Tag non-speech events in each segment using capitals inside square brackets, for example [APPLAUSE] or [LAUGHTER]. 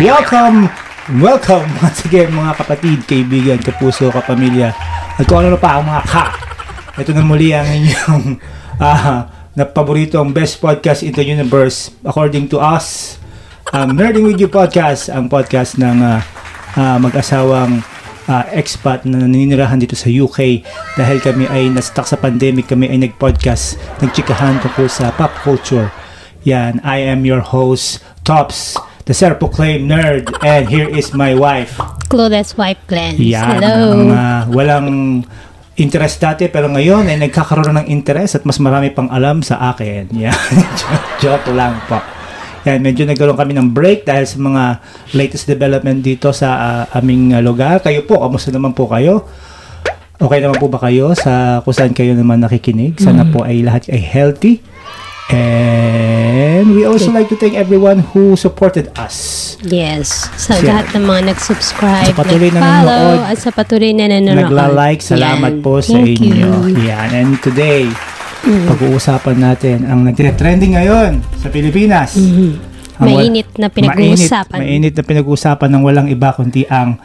Welcome, welcome [LAUGHS] once again mga kapatid, kaibigan, kapuso, kapamilya, at kung ano na pa ang mga ka. Ito na muli ang inyong [LAUGHS] ah, na paboritong best podcast in the universe according to us. Ang Nerding With You Podcast, ang podcast ng ah, ah, mag-asawang ah, expat na naninirahan dito sa UK dahil kami ay na-stuck sa pandemic, kami ay nag-podcast, nagchikahan tungkol sa pop culture. Yan, I am your host, Tops, the self-proclaimed nerd, and here is my wife. Clueless wife Glenn. Yan, Hello. ang ah, walang interest dati pero ngayon ay nagkakaroon ng interest at mas marami pang alam sa akin. [LAUGHS] Yan, joke lang po. Yan, medyo nagkaroon kami ng break dahil sa mga latest development dito sa ah, aming ah, lugar. Kayo po, kamusta naman po kayo? Okay naman po ba kayo sa kung saan kayo naman nakikinig? Sana po ay lahat ay healthy. And we also like to thank everyone who supported us. Yes. Sa Siya. lahat ng mga nag-subscribe, Sa patuloy na nag-follow, at sa patuloy na nanonood. Nagla-like, salamat Yan. po sa Thank inyo. You. Mm. Yan, and today, pag-uusapan natin ang nagtre-trending ngayon sa Pilipinas. Mhm. Wal- Mainit na pinag-uusapan. Mainit, mainit na pinag-uusapan ng walang iba kundi ang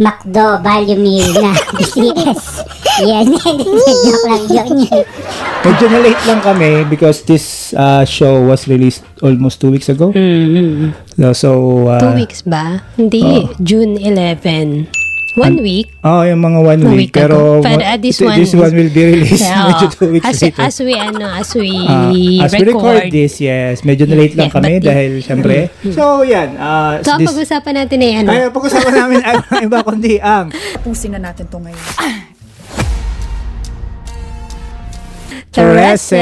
McDo Value Meal na BTS. Yan, [LAUGHS] joke lang yun. medyo na late lang kami because this uh, show was released almost two weeks ago. Mhm. So, so uh, Two weeks ba? Hindi. June 11. One week. Oh, yung mga one One week. week Pero. Pero, uh, this th- one this is- one will be [LAUGHS] released Yeah, medyo two weeks as, later. as we, ano, as we, Ah, as we record record. this, yes. Medyo na late lang Yeah, kami but- dahil syempre. So, yan. Uh, So, this, pag-usapan natin eh, ano? ay, pag-usapan namin ang iba kundi ang Tapusin na natin to ngayon. Trece.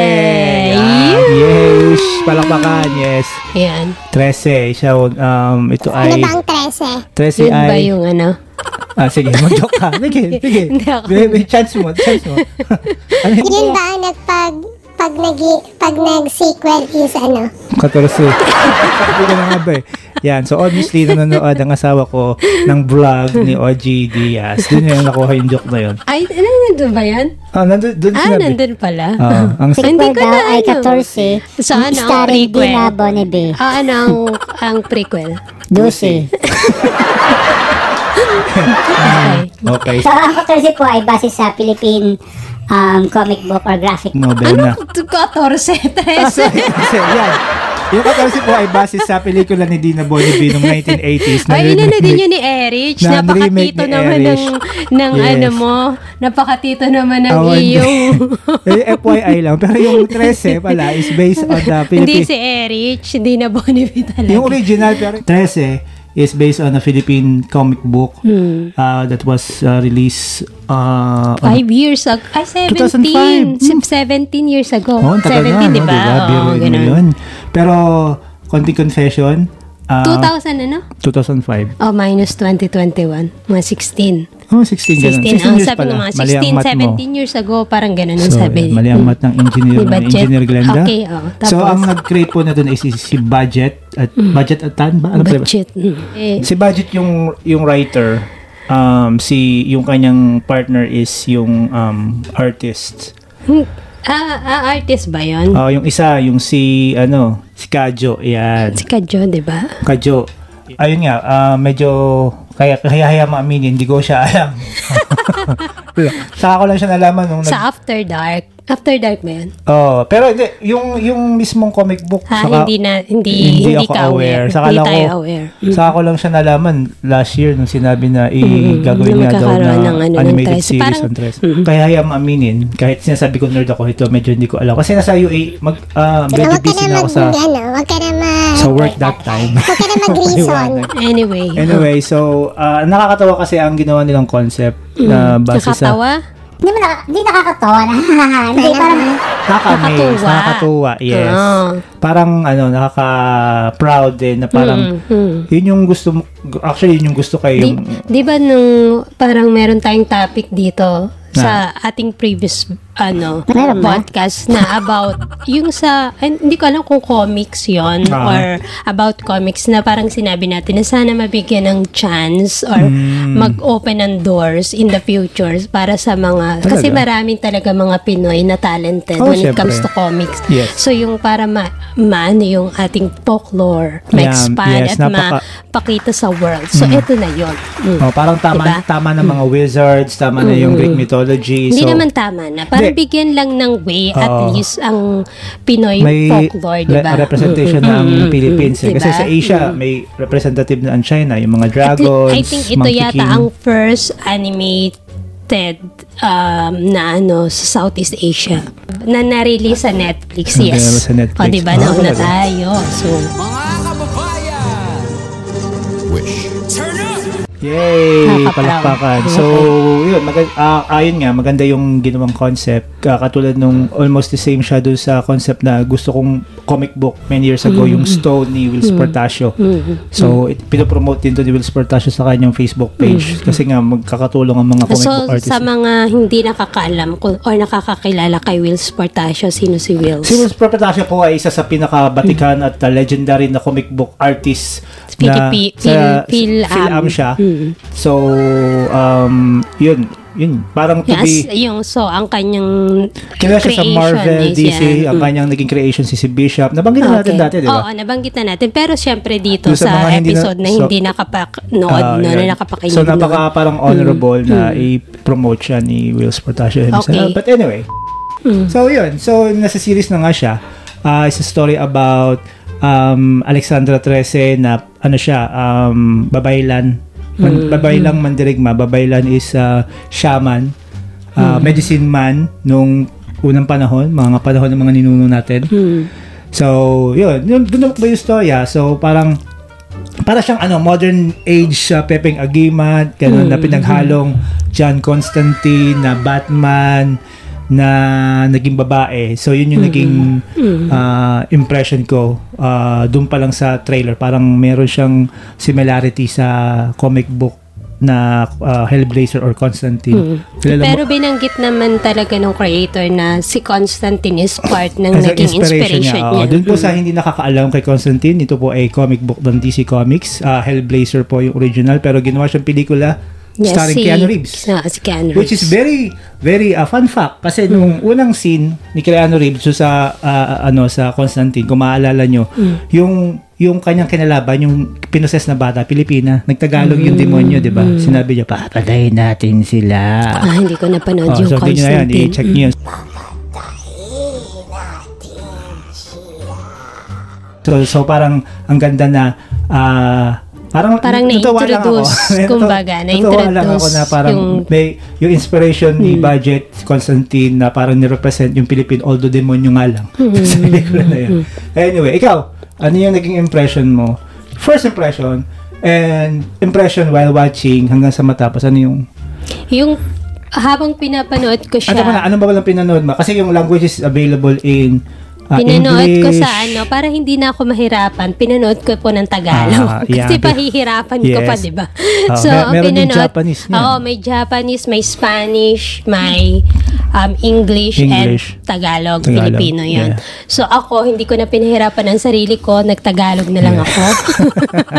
Yan. Yes. Palakpakan, yes. Yan. Trece. So, um, ito Ano ay... ba ang 13? Trece Yun ba ay... yung ano? [LAUGHS] Ah, sige, mag-joke ka. [LAUGHS] Sige, sige. Hindi ako. May- may chance mo, chance mo. [LAUGHS] ano yun? Yun ba ang nagpag pag nag pag nag-sequel is ano? 14. Sabi ko na nga ba eh. Yan. So, obviously, nanonood ang asawa ko ng vlog ni OG Diaz. Doon yung nakuha yung joke na yun. Ay, ano, nandun ba yan? Ah, nandun, doon Ah, sinabi. nandun pala. Ah, ang Hindi Sequel ko daw na ay ano. 14. Sa ano, ang Starring prequel? Dina Bonnebe. Ah, ano ang, ang prequel? 12. Okay. Okay. So, ang 14 po ay base sa Philippine um, comic book or graphic Novel na. Ano? 14, 13. Ah, sorry. Kasi, yan. Yung 14 po ay base sa pelikula ni Dina Bonnevie noong 1980s. Ay, remake- inano din yun ni Erich. Na- remake Napakatito ni naman ng, Erich. ng Yes. ano mo. Napakatito naman ng Oh, hindi. iyong... Eh, FYI lang. Pero yung 13 pala is based on the Hindi Philippine... si Erich. Hindi na Bonnevie talaga. Yung original, pero 13 is based on a Philippine comic book Hmm. uh, that was uh, released uh, Five years ago. Ay, 2005. 17. Sip- 17 years ago. Oh, ang tagal 17, na, di ba? Diba? Yun. Pero, konti confession, uh, 2000 ano? 2005. Oh, minus 2021. Mga 16. Oh, 16 ganun. 16 16. Ang years sabi pala. mga Mali ang 16, math mo. 17 years ago, parang ganun ang So, sabi. yan, mali ang math ng engineer, ng engineer Glenda. Okay, oh. So, Tapos- ang nag-create po na doon ay si, si Budget. At, Budget Atan ba? Ano ba? Budget. Mm. Eh, Si Budget yung yung writer. Um, si yung kanyang partner is yung um, artist. hmm, ah, ah, artist ba yun? Oh, yung isa, yung si ano, si Kajo. Yan. Si Kadjo, di ba? Kajo. Ayun nga, ah, medyo kaya kaya kaya maaminin, hindi ko siya [LAUGHS] alam. [LAUGHS] Saka ko lang siya nalaman nung nag, Sa After Dark. After Dark ba yun? Oh, pero hindi, yung yung mismong comic book Ah, saka- hindi na, hindi, hindi, hindi, ako ka aware. Saka hindi lang tayo ko, aware. Saka ko lang siya nalaman last year nung sinabi na i Mm, gagawin na nga daw na ng ano, animated tres. series Parang- on Tres. Kaya hayam aminin, kahit sinasabi ko nerd ako ito, medyo hindi ko alam. Kasi nasa UA, mag, Pero medyo ka busy na na mag, ako sa, ano, wag ka na mag, sa work that time. [LAUGHS] wag ka na mag-reason. [LAUGHS] Anyway. Anyway, so uh, nakakatawa kasi ang ginawa nilang concept na base sa Nakatawa? Hindi mo na, hindi nakakatawa na. [LAUGHS] Hindi, parang, nakaka-amaze, Nakakatuwa. nakakatuwa, yes. Ah. Parang ano, nakaka-proud din na parang Mm, mm. yun yung gusto mo, actually yun yung gusto kayo Di, yung di ba nung parang meron tayong topic dito sa ating previous ano Meron ba? podcast na about yung sa ay, hindi ko alam kung comics yon Ah. or about comics na parang sinabi natin na sana mabigyan ng chance or Hmm. mag-open ng doors in the future para sa mga kasi Talaga? maraming talaga mga Pinoy na talented Oh, when it syempre. comes to comics. Yes. So yung para ma, maano yung ating folklore, Yeah, ma-expand yes, at napaka- mapakita sa world. So ito na yon. Mm. Oh, parang tama Diba? tama na mga wizards, tama na yung Greek mythology. Hindi so, naman tama na. Parang. Bigyan lang ng way at Oo. least ang Pinoy may folklore, di ba? re- representation Mm, ng mm, mm, Philippines. diba? Kasi sa Asia, Mm. may representative na ang China, yung mga dragons, I think ito Monkey yata King. ang first animated um, na ano sa Southeast Asia na na-release sa Netflix. Okay, Yes. sa Netflix. O, di ba? Ah, Nauna tayo. So, Yay! Palakpakan. So, yun, mag- ah, ayun nga, maganda yung ginawang concept. Ah, katulad nung almost the same siya doon sa concept na gusto kong comic book many years ago, yung Stone ni Will Sportacio. So, it, pinopromote din to ni Will Sportacio sa kanyang Facebook page. Kasi nga, magkakatulong ang mga comic so book artists. sa mga hindi nakakaalam kung, or nakakakilala kay Will Sportacio, sino si Will? Si Will Sportacio po ay isa sa pinaka-batikan at uh, legendary na comic book artist na Philippi- sa Phil-. Phil-am siya. Mm. So, um, yun, yun. Parang to Yes, be, yung so ang kanyang kilala siya sa Marvel, is DC, yan. ang Mm. kanyang naging creation si si Bishop. Nabanggit na natin Okay. dati, di ba? Oo, nabanggit na natin. Pero syempre dito Doon sa sa, na- episode na, so- hindi nakapanood, Ah, no, na nakapakinig. So, napaka parang honorable na i-promote siya ni Will Sportacio himself. Okay. But anyway, Mm. so yun. So, nasa series na nga siya. Uh, it's a story about um, Alexandra Trece na ano siya, um, babaylan. Man, Mm. Babaylang mandirigma. Babaylan is uh, shaman, uh, Mm. medicine man nung unang panahon, mga panahon ng mga ninuno natin. Hmm. So, yun. Yun, doon ba yung storya? So, parang para siyang ano, modern age uh, Pepeng Agimat, ganun, na pinaghalong John Constantine, na Batman, na naging babae. So, yun yung naging uh, impression ko uh, doon pa lang sa trailer. Parang meron siyang similarity sa comic book na uh, Hellblazer or Constantine. Mo- Pero binanggit naman talaga ng creator na si Constantine is part ng naging inspiration, oo. niya. Doon po sa hindi nakakaalam kay Constantine, ito po ay comic book ng DC Comics. Ah, Hellblazer po yung original, pero ginawa siyang pelikula Yes, starring si, Keanu Reeves. Ah, si Keanu Which is Reeves. very very uh, fun fact. Kasi nung unang scene ni Keanu Reeves so sa ah, ano sa Constantine kung maalala nyo yung yung kanyang kinalaban yung pinoses na bata Pilipina nagtagalog yung demonyo di ba? Sinabi niya papatayin natin sila. Ah, hindi ko napanood Oh, yung so tingnan nyo na yan, Constantine. i-check nyo yun. So, so parang ang ganda na ah, parang Parang na-introduce, kumbaga, natuwa lang ako na-introduce [LAUGHS] na parang yung- may yung inspiration ni Budget Constantine na parang ni-represent yung Philippine although demonyo nga lang. [LAUGHS] Sa pelikula na yun. Anyway, ikaw, ano yung naging impression mo? First impression and impression while watching hanggang sa matapos, ano yung? Yung habang pinapanood ko siya, ano ba na, ano ba walang pinanood mo? Kasi yung language is available in ah, Pinanood ko English. sa ano, para hindi na ako mahirapan, pinanood ko po ng Tagalog. Ah, [LAUGHS] yeah. Kasi pahihirapan ko pa, Yes. di ba? Ah, so, mer- meron din pinanood, Japanese niyan. Oo, may Japanese, may Spanish, may um, English, English. and Tagalog, Tagalog, Filipino yun. yeah. So, ako, hindi ko na pinahirapan ang sarili ko, nagtagalog na lang ako. [LAUGHS]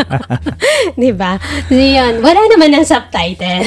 di ba? So, yun. Wala naman ng subtitle.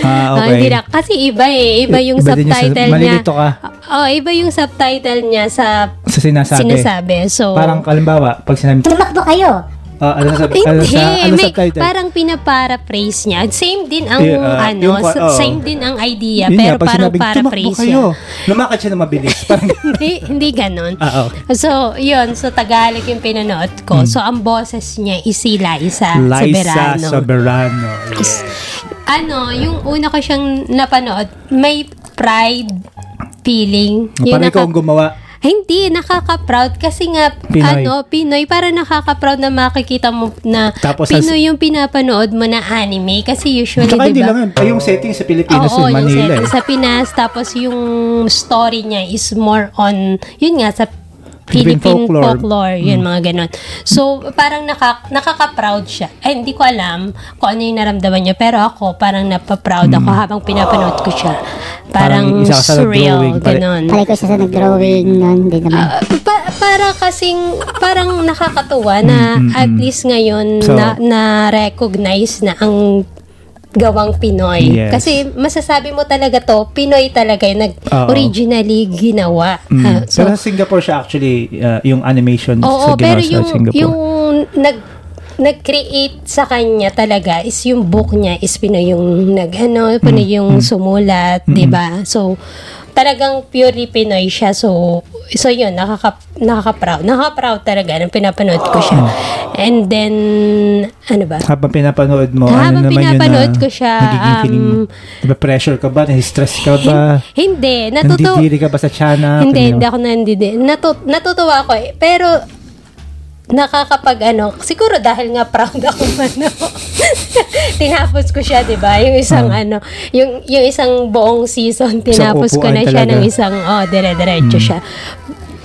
Ah, Ah, [LAUGHS] okay. hindi na. Kasi iba eh. Iba yung Iba yung subtitle sa- niya. malilito ka. Oh, iba yung subtitle niya sa sa sinasabi. sinasabi. So, Parang kalimbawa, pag sinabi, Tumakbo kayo. Ah, ano sa ano sa ano may, subtitle? parang pinaparaphrase niya. Same din ang Yeah, ah, ano, yung- sa- oo. same din ang idea, Yun pero nga, parang paraphrase kayo. niya. Lumakad siya na mabilis. [LAUGHS] Parang, hindi, hindi ganon. ah, oh. So, yun. So, Tagalog yung pinanood ko. So, ang boses niya is si Liza, Hmm. Liza Soberano. Soberano. Is- Ano, yung una ko siyang napanood, may pride feeling. Parang ikaw ang gumawa. Hindi, nakaka-proud kasi nga, Pinoy. ano, Pinoy, para nakaka-proud na makikita mo na Tapos as- Pinoy yung pinapanood mo na anime. Kasi usually, Tsaka hindi di ba? lang. Ay, yung setting sa Pilipinas, Oo, yung Manila. yung setting eh. sa Pinas. Tapos yung story niya is more on, yun nga, sa Philippine Philippine folklore. folklore, yun mga ganon. So, parang naka, nakaka-proud siya. Ay, hindi ko alam kung ano yung naramdaman niya, pero ako, parang napaproud ako habang pinapanood ko siya. Parang Parang, isa ka sa surreal, pare- ganon. Palay ko siya sa nag-drawing nun, di naman. Ah, pa- para kasing parang nakakatuwa na at least ngayon So- na na-recognize na ang gawang Pinoy. Yes. Kasi masasabi mo talaga to, Pinoy talaga yung nag Oo. originally ginawa. Mm. Ah, so, pero sa Singapore siya actually, uh, yung animation oo, sa ginawa pero sa yung, Singapore. yung nag nag-create sa kanya talaga is yung book niya is Pinoy yung nag ano, Pinoy Mm. yung sumulat, 'di ba? So talagang purely Pinoy siya. So so yun, nakaka nakaka-proud. Nakaka-proud talaga nang pinapanood ko siya. And then ano ba? Habang pinapanood mo, Habang ano naman pinapanood yun na ko siya, nagiging feeling, um, diba pressure ka ba? Stress ka ba? Hindi, natuto Nandidiri ka ba sa tiyanak? Hindi, hindi ako nandidi. Natu- natutuwa ako eh. Pero, nakakapag ano, siguro dahil nga proud ako [LAUGHS] ano. tinapos ko siya, 'di ba? Yung isang Ah. ano, yung yung isang buong season tinapos ko na siya talaga. ng isang oh, dire-diretso siya.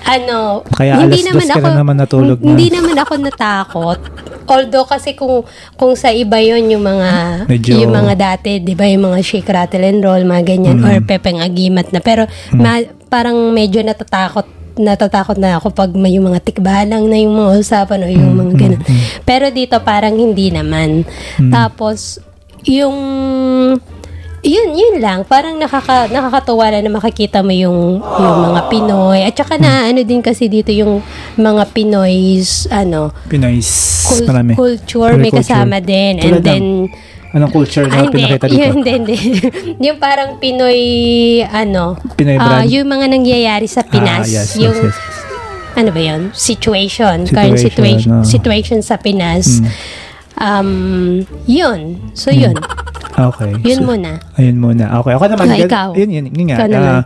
Ano, Kaya alas dos ka na naman natulog na. Hindi naman ako natakot. Although kasi kung kung sa iba yon yung mga Medyo- yung mga dati, 'di ba, yung mga shake rattle and roll, mga ganyan Mm. or pepeng agimat na. Pero ma- parang medyo natatakot natatakot na ako pag may yung mga tikbalang na yung mga usapan o yung Mm, mga ganun. Pero dito parang hindi naman. Tapos yung yun, yun lang. Parang nakaka, nakakatuwa na na makikita mo yung, yung mga Pinoy. At saka na, ano din kasi dito yung mga Pinoy's, ano, Pinoy's, cul- marami. culture, may Culture. kasama din. Tulad And ng- then, Anong culture na ah, hindi, pinakita dito? yun, hindi, hindi. [LAUGHS] yung parang Pinoy, ano, Pinoy ah, brand? yung mga nangyayari sa Pinas. Ah, yes, yes, yung, yes. ano ba yun? Situation. current Situation, situation, ah. situation sa Pinas. Um, yun. So, yun. [LAUGHS] Okay. Yun So, muna. Ayun muna. Okay. Ako naman. Ah, ikaw. Yun, yun, yun nga. Ikaw naman. Ah,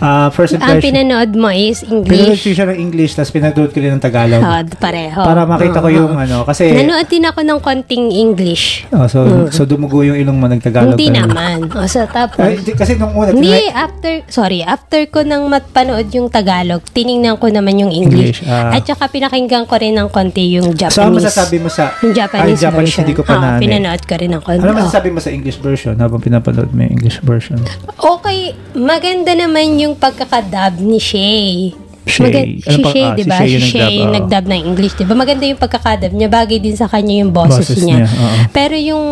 ah, first Ang impression. pinanood mo is Pinanood English. ko siya ng English, tapos pinanood ko rin ng Tagalog. Oh, pareho. para makita ko yung ano. Kasi, Nanood din ako ng konting English. oh, so, so dumugo yung ilong mo nagtagalog. Hindi ka rin. naman. O, so, tapos, Ay, hindi, kasi nung una, Hindi, tinry- after, sorry, after ko nang matpanood yung Tagalog, tiningnan ko naman yung English. English, ah. At saka pinakinggan ko rin ng konti yung Japanese. so, ano masasabi mo sa... Yung Japanese, Ay, Japanese, version. hindi ko pa na... eh. pinanood ko rin ng konti. Ano masasabi mo sa English version habang pinapanood mo yung English version? Okay, maganda naman yung pagkakadub ni Shay. Shay. Maga- Ano si Shay, ah, di si? Shay Si yung Shay nagdub, nagdub ng English, di ba? Maganda yung pagkakadub niya. Bagay din sa kanya yung boses, Boses niya. niya. Pero yung,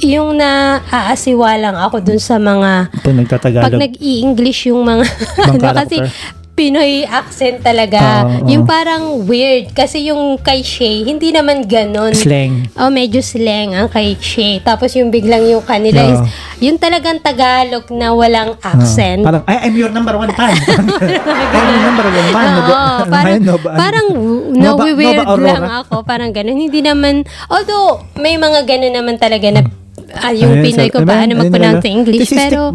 yung naaasiwa lang ako dun sa mga, Pag pag nag-i-English yung mga, [LAUGHS] ano kasi. Pinoy accent talaga. Oo, oo. Yung parang weird. Kasi yung kay Shay, hindi naman ganon. Slang. Oh, medyo slang ang kay Shay. Tapos yung biglang yung kanila is, Oo. yung talagang Tagalog na walang accent. Ah, parang, ay, I'm your number one fan. [LAUGHS] [LAUGHS] I'm your number one fan. Oo, Nag- parang, ano, Nova- parang Nova- na-weird Nova Aurora. lang ako. Parang ganun. Hindi naman, although, may mga ganun naman talaga na ah, yung Ayun, Pinoy ko paano mag-pronounce ng English. Is Pero,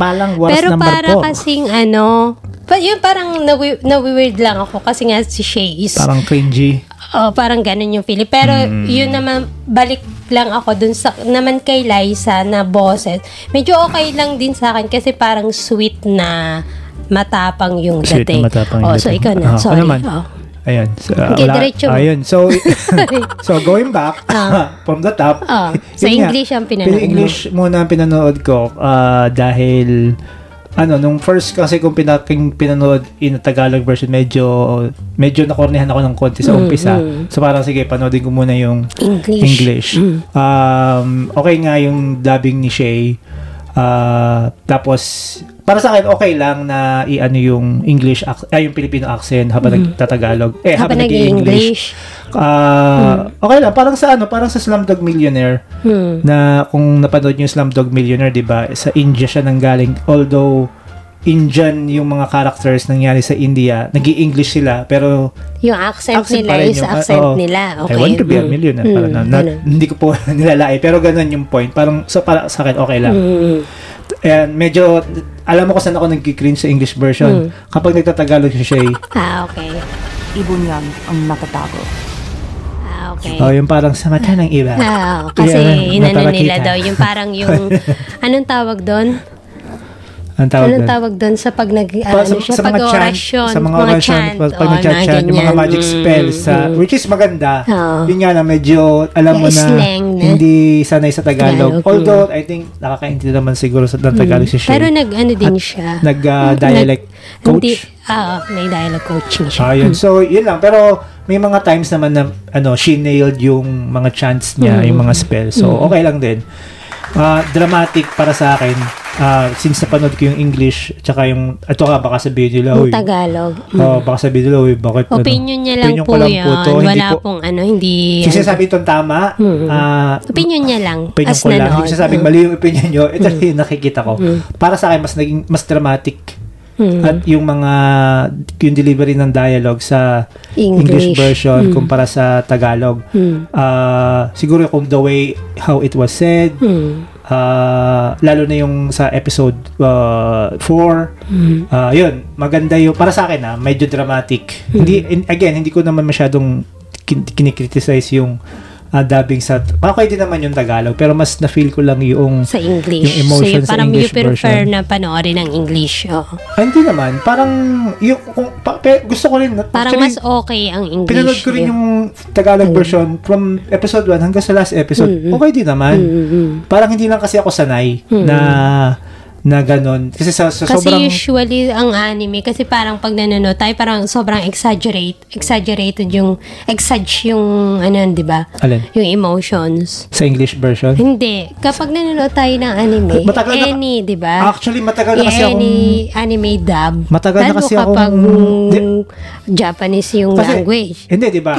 pero para kasing ano, pa, yun parang nawi- nawi-weird lang ako kasi nga si Shay is, Parang cringy. oh, parang ganun yung feeling. Pero Mm. yun naman, balik lang ako dun sa, naman kay Liza na bosses. Medyo okay lang din sa akin kasi parang sweet na matapang yung Sweet dating. na matapang oh, yung so dating. ikaw na. Ako Sorry. naman. Oh. Ayan. So, uh, Okay, wala- diretso. Ayun. So, [LAUGHS] [LAUGHS] so going back [LAUGHS] from the top. Ah, sa yun nga, English ang pinanood mo. English muna ang pinanood ko ah, dahil ano, nung first kasi kung pinaking pinanood in Tagalog version, medyo medyo nakornihan ako ng konti Mm, sa umpisa. So parang sige, panoodin ko muna yung English. English. Um, okay nga yung dubbing ni Shay. Ah, tapos para sa akin okay lang na i-ano yung English ay yung Filipino accent habang nagtatagalog. Eh habang, Mm. Habang nag-English. nag-English. Ah, okay lang parang sa ano, parang sa Slumdog Millionaire Hmm. na kung napanood niyo yung Slumdog Millionaire, 'di ba? Sa India siya nanggaling although Indian yung mga characters nangyari sa India, nag english sila pero Yung accent, accent nila is yung- accent oo. nila. Okay. I want to be a Mm. millionaire. Mm, Parang, na, na- ganun. hindi ko po [LAUGHS] nilalait. Pero ganun yung point. Parang so, para sa akin, okay lang. Mm. And medyo, alam mo kung saan ako nag-cringe sa English version. Mm. Kapag nagtatagalog si Shay, Ah, okay. Ibo niyan ang nakatago. Ah, okay. oh, yung parang sa mata ng iba. Ah, kasi Yeah, inano nila daw, yung parang yung, [LAUGHS] anong tawag doon? Anong tawag Anong tawag doon sa pag nag, Pa- ano siya, pag chant- orasyon, sa mga orasyon, pag, pag oh, nag-chant, yung mga magic Mm, spells, sa, mm. which is maganda. Oo. Yun nga na, medyo, alam mo na, na. hindi sanay sa Tagalog. Tagalog, Although, I think, nakakaintindi naman siguro sa ng Tagalog si Shay. Pero nag-ano din siya. Nag-dialect coach. Hindi, ah, may dialect coaching siya. Ah, yun. So, yun lang. Pero, may mga times naman na, ano, she nailed yung mga chants niya, Mm. yung mga spells. So, okay lang din. Ah, dramatic para sa akin. Ah, since napanood ko yung English, tsaka yung, ito ka, baka sabihin nila, Yung uy, Tagalog. oh, baka sabihin nila, uy, bakit, ano, Opinion niya lang opinion po lang yan. po to. Hindi Wala po- pong ano, hindi... Sinasabi itong tama, Mm. ah, Opinion niya lang. opinion as ko lang. nanood. Hindi ko sinasabing mali yung opinion nyo. Ito yung nakikita ko. Para sa akin, mas naging, mas dramatic Mm. at yung mga yung delivery ng dialogue sa English, English. version Mm. kumpara sa Tagalog. Mm. Ah, siguro kung the way how it was said, Mm. Ah, lalo na yung sa episode 4, Mm. ah, yun, maganda yung para sa akin ah, medyo dramatic. Hindi in- again, hindi ko naman masyadong kin- kinikriticize yung ah, dubbing sa okay din naman yung Tagalog pero mas na feel ko lang yung Sa English. Yung emotion so, sa parang English you prefer version. na panoorin ng English. Oh. Ah, hindi naman. Parang, yung, kung, pa, pe- gusto ko rin. Parang actually, mas okay ang English. Pinanood ko rin yun. yung Tagalog version from episode 1 hanggang sa last episode. Mm-mm. Okay din naman. Mm-mm. Parang hindi lang kasi ako sanay na na ganon. Kasi sa, sa Kasi sobrang... usually ang anime kasi parang pag nanonood tayo parang sobrang exaggerate exaggerated yung exage yung ano 'di ba? Alin? Yung emotions. Sa English version? Hindi. Kapag nanonood tayo ng anime, Matagal na- any, 'di ba? Actually, matagal na kasi akong... any anime dub. Matagal na kasi kapag akong- mm, Di- Japanese yung Kasi- language. Hindi, di ba?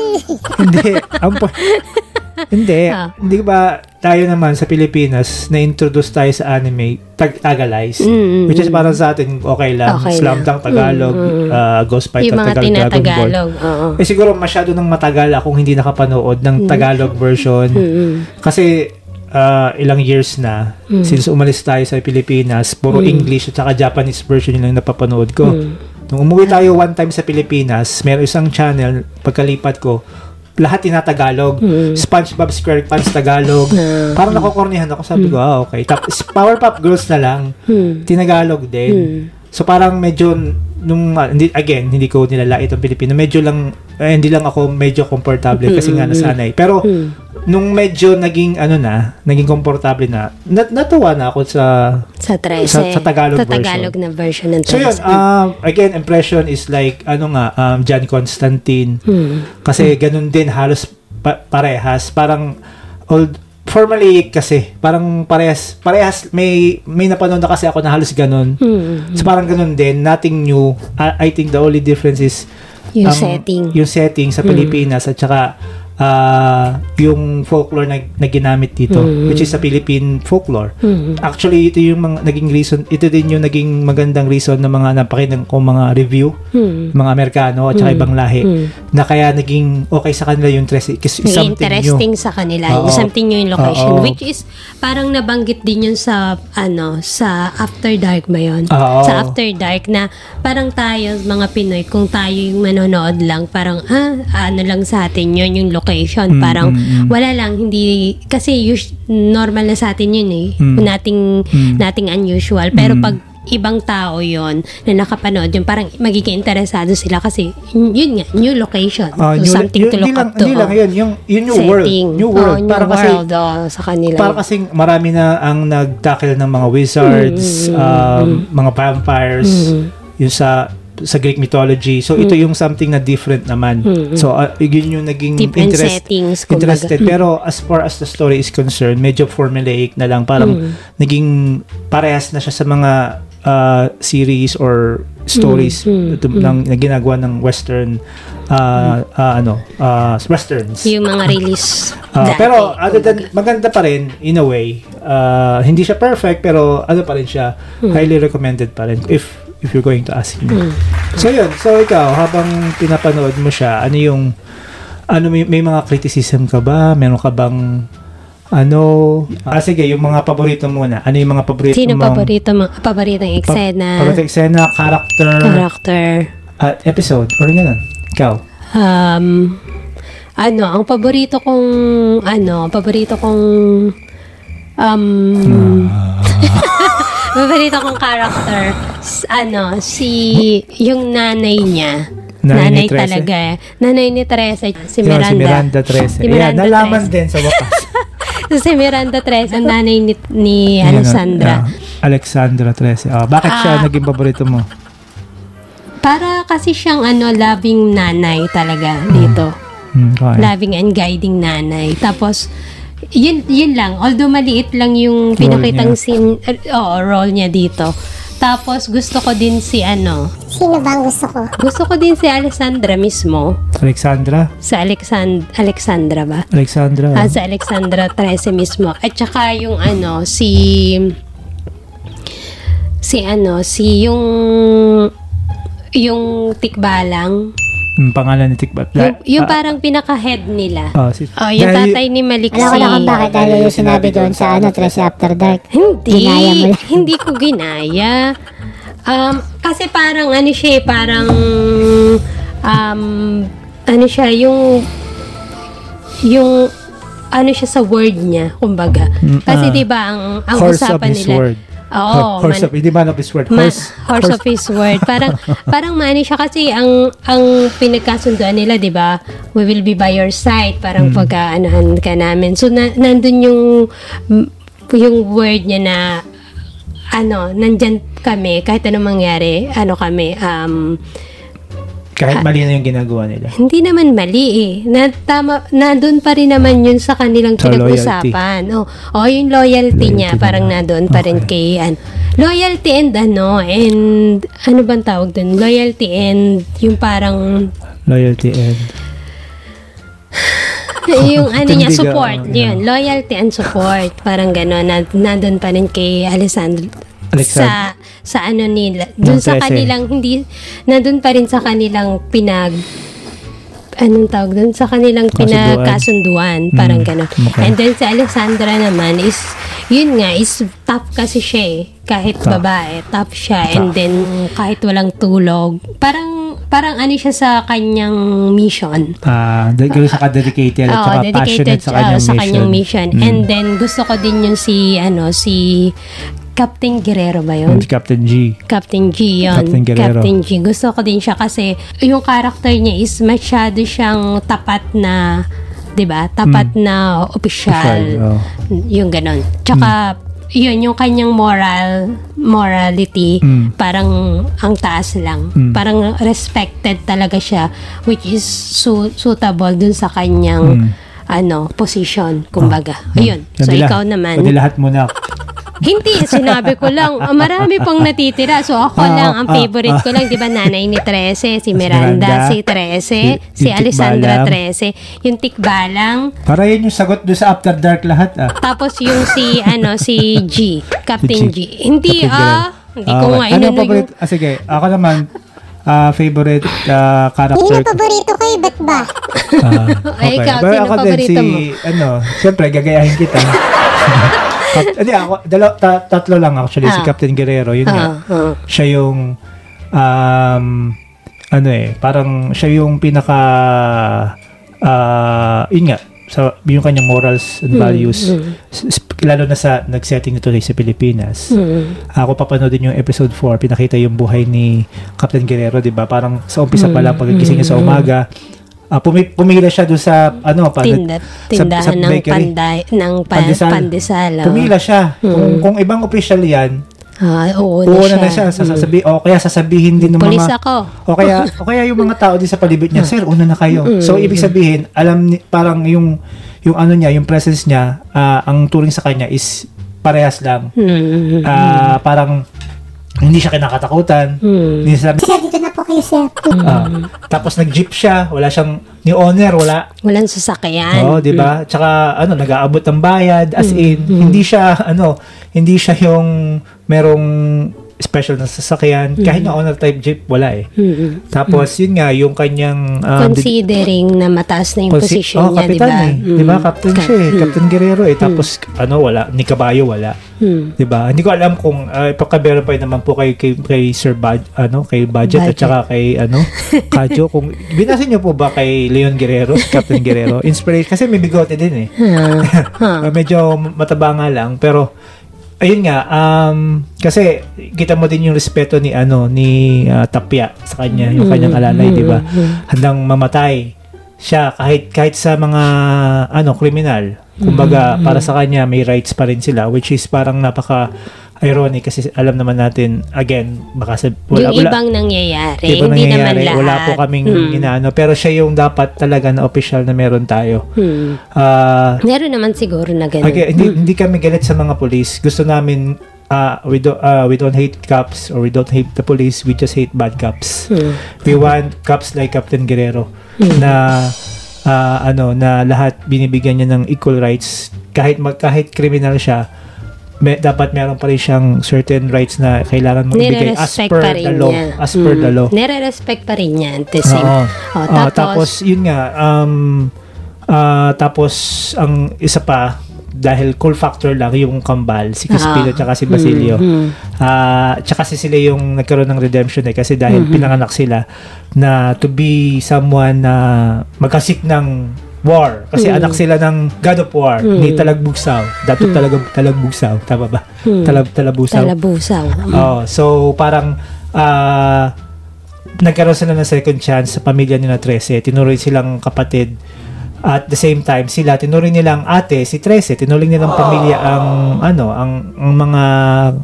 [LAUGHS] hindi. Ang [LAUGHS] hindi. Ah. Hindi ba tayo naman sa Pilipinas na-introduce tayo sa anime tag Tagalize. Mm, mm, Which is parang sa atin okay lang. Okay Slam. Dunk Tagalog, Mm, mm. uh, Ghost Fighter yung mga Tagalog, Dragon Ball. Oo. Eh siguro masyado nang matagal akong hindi nakapanood Mm. ng Tagalog version. Mm-mm. Kasi ah, ilang years na Mm. since umalis tayo sa Pilipinas, puro English at saka Japanese version yun lang napapanood ko. Mm. Nung umuwi tayo one time sa Pilipinas, meron isang channel, pagkalipat ko, lahat tinatagalog. Mm. SpongeBob SquarePants Tagalog. Ah. Parang nakokornihan ako. Sabi ko, ah, okay. Tapos Powerpuff Girls na lang, Hmm. tinagalog din. Hmm. So parang medyo nung ah, hindi again hindi ko nilalait ang Pilipino. Medyo lang eh, hindi lang ako medyo komportable kasi nga nasanay. Pero Hmm. nung medyo naging ano na, naging komportable na, nat- natuwa na ako sa Sa 13. Sa- sa Tagalog Sa Tagalog na version ng 13. So yun, um, again, impression is like, ano nga, um, John Constantine. Hmm. Kasi ganun din, halos pa- parehas. Parang, old, formally kasi, parang parehas, parehas, may, may napanood na kasi ako na halos ganun. Hmm. So parang ganun din, nothing new. I, I think the only difference is, Yung ang- setting. Yung setting sa Pilipinas at saka ah, yung folklore na, na ginamit dito, Mm. which is sa Philippine folklore. Hmm. Actually, ito yung mga naging reason, ito din yung naging magandang reason ng mga napakinig ko mga review, Hmm. mga Amerikano at saka Mm. ibang lahi, Mm. na kaya naging okay sa kanila yung tres, kasi something interesting new. sa kanila. Oo. Yung something new yung location. Oo. Which is, parang nabanggit din yun sa, ano, sa After Dark ba yun? Oo. Sa After Dark na parang tayo, mga Pinoy, kung tayo yung manonood lang, parang, ah, ano lang sa atin yun, yung location. Mm, parang, mm, mm. wala lang, hindi, kasi us- normal na sa atin yun eh. Mm. Nating, Mm. nating unusual. Pero Mm. pag ibang tao yon na nakapanood yun, parang magiging interesado sila kasi yun, nga, new location. So, new- something yun- to look lang, up to. Hindi lang oh. yun, yung, yung new world. New world. Oh, new kasi, world oh, sa kanila. Para kasing marami na ang nag-tackle ng mga wizards, Mm, um, mga vampires, Mm. yung sa sa Greek mythology. So ito yung something na different naman. Mm. So uh, yun yung naging Different interest, settings, kumbaga. interested. Pero as far as the story is concerned, medyo formulaic na lang. Parang Mm. naging parehas na siya sa mga uh, series or stories Mm, mm, ng, na ginagawa ng western uh, uh, ano uh, westerns. yung mga release. Dati, pero other than maganda pa rin in a way. Ah, hindi siya perfect pero ano pa rin siya highly recommended pa rin if if you're going to ask me. Hmm. So yun, so ikaw habang pinapanood mo siya, ano yung ano may, may mga criticism ka ba? Meron ka bang ano? Ah, sige, yung mga paborito muna. Ano yung mga paborito Sino mong paborito mo? Paboritong pa- eksena, paborito eksena, character, character. at episode or ganun. Ikaw. Um, ano, ang paborito kong, ano, paborito kong, um, [LAUGHS] paborito kong character, ano, si, yung nanay niya. Nanay Nanay, ni talaga. Nanay ni Teresa, si Miranda. [LAUGHS] si Miranda Trece. Si Miranda nalaman Trece. din sa wakas. si Miranda Teresa, ang nanay ni, ni Ayan, Alexandra. ah, Alexandra Trece. Ah, bakit siya Ah. naging paborito mo? Para kasi siyang ano, loving nanay talaga dito. Hmm, okay. Loving and guiding nanay. Tapos, yun, yun lang. Although maliit lang yung pinakitang niya. scene, uh, oo, role niya dito. Tapos, gusto ko din si ano, Sino ba ang gusto ko? gusto ko din si Alessandra mismo. Alexandra? Sa Alexand Alexandra ba? Alexandra. Ah, sa Alexandra 13 mismo. At saka yung ano, si... Si ano, si yung... Yung tikbalang. Yung pangalan ni Tikbat. Yung, yung parang pinaka-head nila. Oh, si, Oh, yung dahil- tatay ni Malik Alam ko na kung bakit dahil yung sinabi doon sa ano, Tracy After Dark. Hindi. Ginaya mo lang. hindi ko ginaya. Um, kasi parang ano siya eh, parang um, ano siya, yung yung ano siya sa word niya, kumbaga. Mm, Kasi ah, 'di ba ang ang usapan nila. word. Oo, horse man- of, hindi man of his word. Ma- Horse, horse, of his word. Parang [LAUGHS] parang mani siya kasi ang ang pinagkasunduan nila, 'di ba? We will be by your side, parang Hmm. pagkaanohan ka namin. So na, nandun yung yung word niya na ano, nandyan kami kahit anong mangyari, ano kami um kahit mali na yung ginagawa nila. hindi naman mali eh. Na, tama, nandun pa rin naman yun sa kanilang Sa pinag-usapan. Oh, oh, yung loyalty, niya, Loyalty parang nila. nandun pa rin kay, ano, loyalty and ano, and, ano bang tawag dun? Loyalty and, yung parang, Loyalty and... [SIGHS] yung [LAUGHS] ano niya, support. oh, Yun, loyalty and support. Parang gano'n, na, nandun pa rin kay Alessandro. Sa, sa ano nila, dun Ng sa 13. kanilang, hindi, nandun pa rin sa kanilang pinag, anong tawag dun? Sa kanilang Kasunduan. pinagkasunduan. Parang Mm, gano'n. okay. And then si Alessandra naman is, yun nga, is tough kasi siya eh. Kahit Tough. babae, tough siya. And then, kahit walang tulog, parang, parang ano siya sa kanyang mission. Ah, uh, gano'n sa ka-dedicated at Oo, saka dedicated passionate sa ah, kanyang sa mission. kanyang mission. Mm. And then, gusto ko din yung si, ano, si Captain Guerrero ba yun? Si Captain G. Captain G yun. Captain Guerrero. Captain G. Gusto ko din siya kasi yung character niya is masyado siyang tapat na, di ba? Tapat na opisyal. Oh. Yung ganon. Tsaka, yun, yung kanyang moral, morality, Mm. parang ang taas lang. Mm. Parang respected talaga siya, which is su- suitable dun sa kanyang, Mm. ano, position, kumbaga. Ayun. So, Hindi ikaw naman. Hindi lahat mo na. Hindi, sinabi ko lang. ah, Marami pang natitira. So, ako Ah, lang, ang ah, favorite ah. ko lang, di ba, nanay ni Trece, si Miranda, Miranda, si Trece, si- si, Alessandra. Trece, yung Tikbalang, Para yan yung sagot doon sa After Dark lahat ah. tapos yung si, ano, si G, Captain Si G. Hindi, Captain ah, Guerrero. hindi ko Ah, nga. Ano yung... Ah, sige. Ako naman, ah, favorite ah, Hindi character. na paborito ko eh, ba't ba? Ah, [LAUGHS] Ay, ikaw, Pero sino ako din paborito si, mo? ano, siyempre, gagayahin kita. [LAUGHS] Hindi, ako, dalaw, ta- tatlo lang actually, si Ah. Captain Guerrero, yun nga. Ah, ah. Siya yung, um, ano eh, parang siya yung pinaka, ah, yun nga, sa yung kanyang morals and Hmm, values S- s- lalo na sa nag-setting nito sa Pilipinas Hmm. ako papanoodin yung episode 4 pinakita yung buhay ni Captain Guerrero 'di ba parang sa umpisa pa lang pagkagising niya sa umaga ah, pumi- pumila siya doon sa ano pa Tinda, sa- tindahan sa ng bakery. panday, ng pa, Pandesal. pandesal. oh. pumila siya kung, kung ibang official yan Ah, oo oo na na, siya. na siya sasabi o kaya sasabihin din ng Pulis mga ako. o kaya o kaya yung mga tao din sa palibot niya sir una na kayo so ibig sabihin alam ni, parang yung yung ano niya yung presence niya ah, ang turing sa kanya is parehas lang. Ah, parang hindi siya kinakatakutan. Hmm. hindi sabi Sir, dito na po kayo, sir. Ah, tapos nag-jeep siya. Wala siyang ni owner wala. Walang sasakyan. Oo, 'di ba? Tsaka ano, nag-aabot ng bayad. As in hindi siya ano, hindi siya yung merong special na sasakyan. Kahit na owner type jeep wala eh. Mm. Tapos yun nga yung kanyang um, di- Considering na mataas na yung consi- position oh, niya, di kapitan ba? eh. Mm. 'Di ba? Captain Ka- siya eh. mm. Captain Guerrero eh. Tapos ano wala, ni kabayo wala. Mm. 'Di ba? Hindi ko alam kung uh, ipaka-verify naman po kay kay, kay Sir Bad, ano, kay Budget, at Budget. saka kay ano, [LAUGHS] Kajo kung binasa niyo po ba kay Leon Guerrero, si Captain Guerrero? Inspiration kasi may bigote din eh. Ah, ah. [LAUGHS] Uh, medyo mataba nga lang pero ayun nga, um, kasi kita mo din yung respeto ni ano ni ah, Tapia sa kanya, yung kanyang alalay, di ba? Handang mamatay siya kahit kahit sa mga ano kriminal. Kumbaga, para sa kanya may rights pa rin sila which is parang napaka ironic kasi alam naman natin again baka sa wala, yung wala, ibang nangyayari, Di ba hindi naman nangyayari? lahat. Wala po kaming Hmm. inaano. Pero siya yung dapat talaga na official na meron tayo. Hmm. Ah, Meron naman siguro na ganun. okay, hindi, hindi kami galit sa mga police. Gusto namin, ah, we, do, ah, we don't hate cops or we don't hate the police. We just hate bad cops. Hmm. We want cops like Captain Guerrero na ah, ano na lahat binibigyan niya ng equal rights kahit mag, kahit criminal siya may, dapat meron pa rin siyang certain rights na kailangan mong ibigay as per pa the rin law niya. as per the Mm. law Nire-respect pa rin niya. The same. Oo. Oh, Ah, tapos, tapos, yun nga, um, ah, tapos, ang isa pa, dahil cool factor lang yung kambal, si Crispino Ah. tsaka si Basilio. Mm, mm. Ah, tsaka si sila yung nagkaroon ng redemption eh, kasi dahil Mm-hmm. pinanganak sila na to be someone na magkasik ng war. Kasi Mm. anak sila ng God of War, ni Talagbugsaw. Dato Mm. talaga Talagbugsaw, tama ba? Talab, Talabusaw. Talabusaw. Oh, so parang ah nagkaroon sila ng second chance sa pamilya ni na 13. Tinuring silang kapatid. At the same time, sila tinuring nilang ate si 13. Tinuring nilang pamilya ang ano, ang, ang mga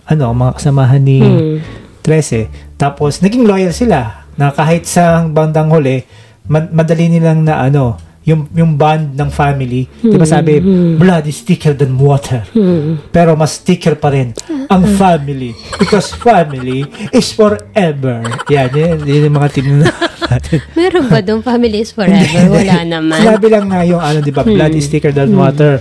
ano, ang mga kasamahan ni Hmm. 13. Tapos naging loyal sila na kahit sa bandang huli, ma- madali nilang na ano, yung yung bond ng family. 'Di ba sabi, blood is thicker than water. Hmm. Pero mas sticker pa rin ang family. Because family is forever. Yan, yan, yan yung mga tinuna natin. [LAUGHS] Meron ba doon families forever? Wala naman. Sinabi lang nga yung ano, di ba, blood is thicker than water.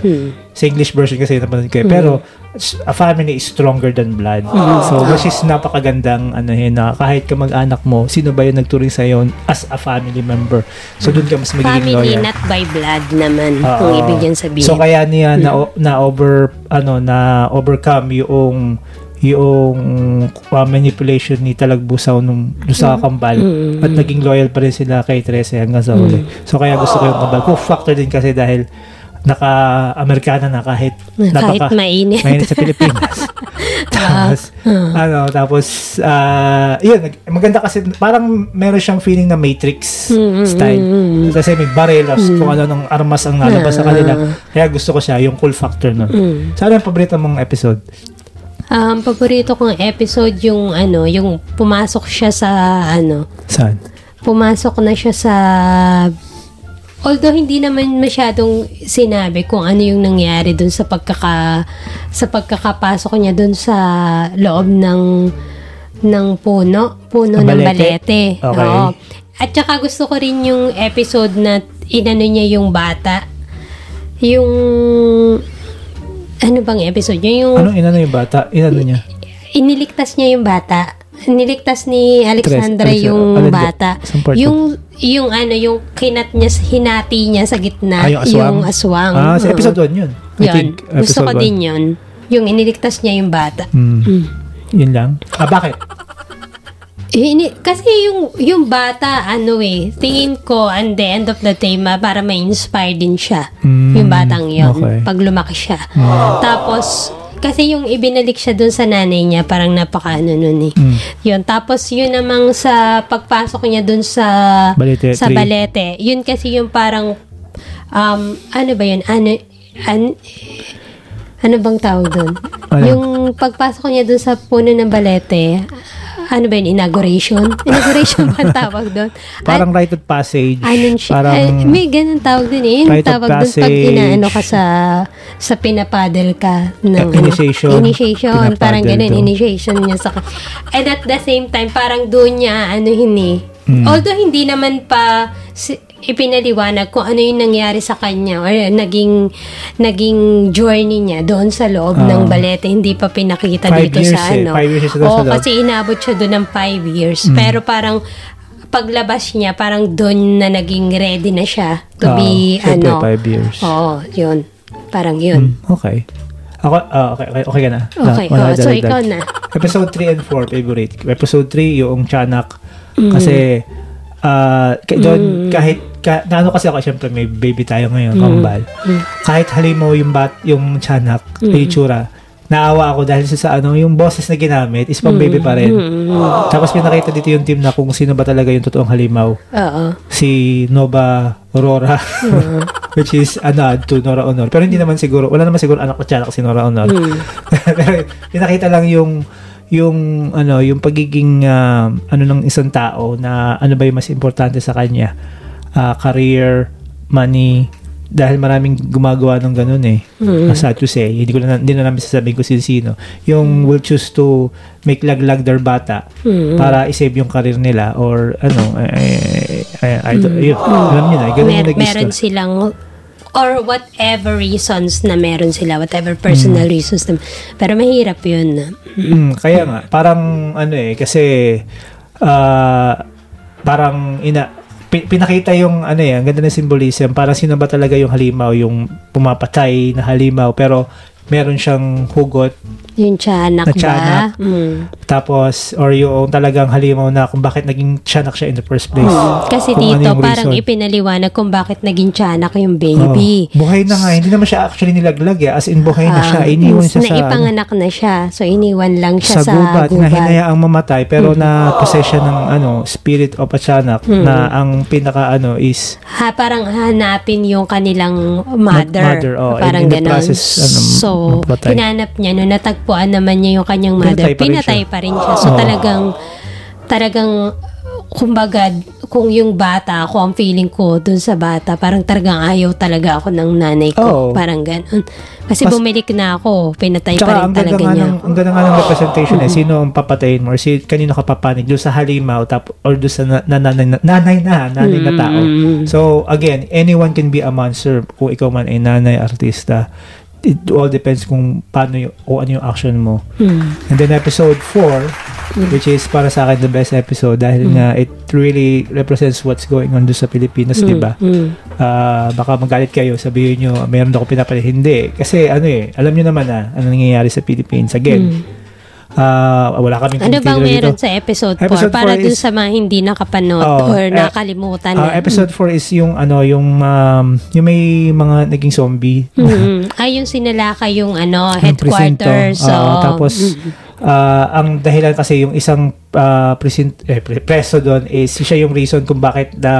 Sa English version kasi napanood ko eh. Pero s- a family is stronger than blood. So, which is napakagandang ano yun, na kahit ka mag-anak mo, sino ba yung nagturing sa'yo as a family member? So, doon ka mas magiging Family, loyal. not by blood naman. Oo. kung ibig yan sabihin. So kaya niya na, na over ano na overcome yung yung uh, manipulation ni Talagbusaw nung doon sa kambal at naging loyal pa rin sila kay Trece hanggang sa huli. So kaya gusto ko yung kambal. Ko factor din kasi dahil naka-Amerikana na kahit Kahit mainit. mainit sa Pilipinas. [LAUGHS] tapos ano tapos ah, yun maganda kasi parang meron siyang feeling na Matrix style. Kasi may barrelos kung ano ng armas ang nalabas sa kanila. Kaya gusto ko siya yung cool factor nun. Sana yung paborito mong episode? Um, paborito kong episode yung ano, yung pumasok siya sa ano, Saan? pumasok na siya sa although hindi naman masyadong sinabi kung ano yung nangyari dun sa pagkaka sa pagkakapasok niya dun sa loob ng ng puno, puno Ng ng balete? Okay. Oo. At saka gusto ko rin yung episode na inano niya yung bata. Yung ano bang episode niya? Yung Anong inano yung bata? Inano niya? iniligtas niya yung bata. Niligtas ni Alexandra Tres- yung Alin- bata. Yung yung ano, yung kinat niya, hinati niya sa gitna. Ah, yung aswang? aswang. Ah, sa episode 1 yun. I Yun. think Gusto ko episode din yun. Yung iniligtas niya yung bata. Hmm. Yun lang. Ah, bakit? Eh, ini- kasi yung yung bata, ano eh, tingin ko, and the end of the day, ma, para ma-inspire din siya. Mm, yung batang yon okay. Pag lumaki siya. Tapos, kasi yung ibinalik siya dun sa nanay niya, parang napaka ano nun eh. Mm. Yun. Tapos, yun namang sa pagpasok niya dun sa Balete, sa three. balete. Yun kasi yung parang, um, ano ba yun? Ano, an, ano bang tawag dun? Ano? Yung pagpasok niya dun sa puno ng balete, ano ba yun? Inauguration? [LAUGHS] Inauguration ba ang tawag doon? Parang rite of passage. Ano siya? Parang, ay, may ganun tawag din eh. Yung Rite of tawag doon pag inaano ka sa sa pinapadel ka ng Eh, initiation. Initiation. Parang ganun. to. Initiation niya sa... And at the same time, parang doon niya, ano hindi. Hmm. Although hindi naman pa si- ipinaliwanag kung ano yung nangyari sa kanya or naging naging journey niya doon sa loob ng balete hindi pa pinakita Five dito years sa eh. ano Five years doon Oo, sa kasi inabot siya doon ng five years pero parang paglabas niya parang doon na naging ready na siya to Ah, be syempre, ano five years. oo yun parang yun Hmm, okay. Ako, ah, okay, okay, okay ka na. okay Wala oh, so ikaw na Episode 3 and 4, favorite. Episode 3, yung Chanak. Mm. Kasi, ah, ka- doon, kahit, ka, na ano kasi ako, syempre may baby tayo Mm. ngayon, kambal. Kahit halimo yung bat, yung Chanak, yung itsura, naawa ako dahil sa, sa ano, yung boses na ginamit is pang baby pa rin. Tapos pinakita dito yung team na kung sino ba talaga yung totoong halimaw. Oo. Si Nova Aurora. [LAUGHS] which is, ano, to Nora Honor. Pero hindi naman siguro, wala naman siguro anak ko tiyanak si Nora Honor. [LAUGHS] Pero pinakita lang yung yung ano yung pagiging ah, ano ng isang tao na ano ba yung mas importante sa kanya Ah, career money dahil maraming gumagawa ng ganun eh. As sad to say, hindi ko na hindi na namin sasabihin ko sino sino. Yung will choose to make laglag their bata para i-save yung career nila or ano eh, eh, I don't, yun, alam niyo na, ganun yung Mer- nag meron silang or whatever reasons na meron sila, whatever personal reasons na, pero mahirap yun. Mm, kaya nga, parang ano eh, kasi ah, parang ina pi- pinakita yung ano eh, ang ganda ng symbolism, parang sino ba talaga yung halimaw, yung pumapatay na halimaw, pero meron siyang hugot, Yung tiyanak Na ba? tiyanak. Mm. tapos, or yung talagang halimaw na kung bakit naging tiyanak siya in the first place. Kasi Kung ano dito, yung parang reason. ipinaliwanag kung bakit naging tiyanak yung baby. Oh, buhay na nga, hindi naman siya actually nilaglag eh, as in buhay na siya, Ah, iniwan siya sa, ano, ipanganak na siya. So, iniwan lang siya sa sa, gubat, na gubat. hinayaang mamatay pero na possession ng ano spirit of a tiyanak na ang pinaka ano is Ha, parang hanapin yung kanilang mother. Mother, oh, parang ganon. process, ano, so, mapatay. hinanap niya, no, natagpuan naman niya yung kanyang mother. Pinatay pa rin siya. pa rin siya. So, Oo. talagang, talagang, kumbaga, kung yung bata ako, ang feeling ko dun sa bata, parang talagang ayaw talaga ako ng nanay ko. Oo. Parang ganon. Kasi Mas- bumilik na ako, pinatay pa rin talaga niya ng, ang ganda nga ng representation eh. Sino ang papatayin mo or si, kanino ka papanig? Doon sa halimaw tap, or doon sa na, na, nanay, na, nanay na, nanay na tao. Mm. So, again, anyone can be a monster kung ikaw man ay nanay, artista. It all depends kung paano yung, o ano yung action mo. Hmm. And then episode 4, which is para sa akin the best episode dahil nga it really represents what's going on doon sa Pilipinas, di ba? Hmm. Ah, baka magalit kayo, sabihin nyo, meron ako pinapalit. Hindi. Kasi ano eh, alam nyo naman na ano nangyayari sa Philippines. Again, ah, wala kaming Ano bang meron dito. sa episode 4 Episode para four dun is- sa mga hindi nakapanood Oh, or eh, nakalimutan Ah, na? episode 4 is yung ano, yung um, yung may mga naging zombie. Mm. [LAUGHS] Ay, yung sinalaka yung ano, Yung headquarters. So, tapos, ah, ang dahilan kasi yung isang ah, presin- eh, pre- preso doon is siya yung reason kung bakit na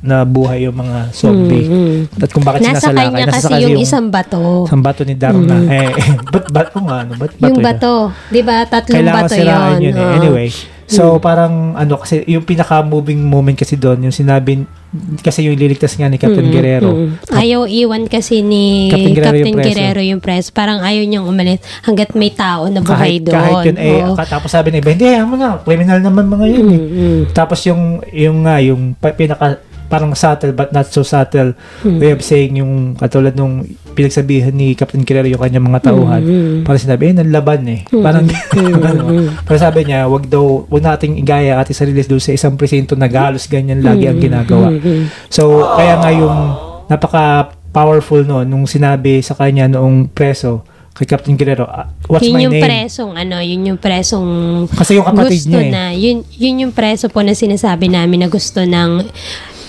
nabuhay yung mga zombie. At kung bakit nasa sinasalakay. kanya Nasa kasi kanya yung isang bato. isang bato ni Darna. Eh, eh, [LAUGHS] ba't bato nga? Ano? Ba't bato yung yun? bato. Di ba? Tatlong Kailangan bato yun. yun. eh. Anyway, so parang ano kasi yung pinaka-moving moment kasi doon, yung sinabi, kasi yung ililigtas nga ni Captain Guerrero. Mm. Ayaw iwan kasi ni Captain Guerrero Captain yung preso. Guerrero yung press. Parang ayaw niyang umalis hanggat may tao na buhay kahit, doon. kahit yun eh, ka- tapos sabi ni iba, hindi, ayaw mo na, criminal naman mga yun eh. Mm. Tapos yung, yung nga, yung pinaka, parang subtle but not so subtle Hmm. way of saying yung katulad nung pinagsabihan ni Captain Guerrero yung kanyang mga tauhan. Hmm. Parang sinabi, eh, nanlaban eh. Parang, [LAUGHS] ano, pero sabi niya, wag daw, wag nating igaya at sarili doon sa isang presinto na galos ganyan lagi Hmm. ang ginagawa. So, kaya nga yung napaka-powerful no, nung sinabi sa kanya noong preso, kay Captain Guerrero, "Ah, what's yun my yung name? presong ano, yun yung presong Kasi yung kapatid gusto niya eh. na, yun, yun yung preso po na sinasabi namin na gusto ng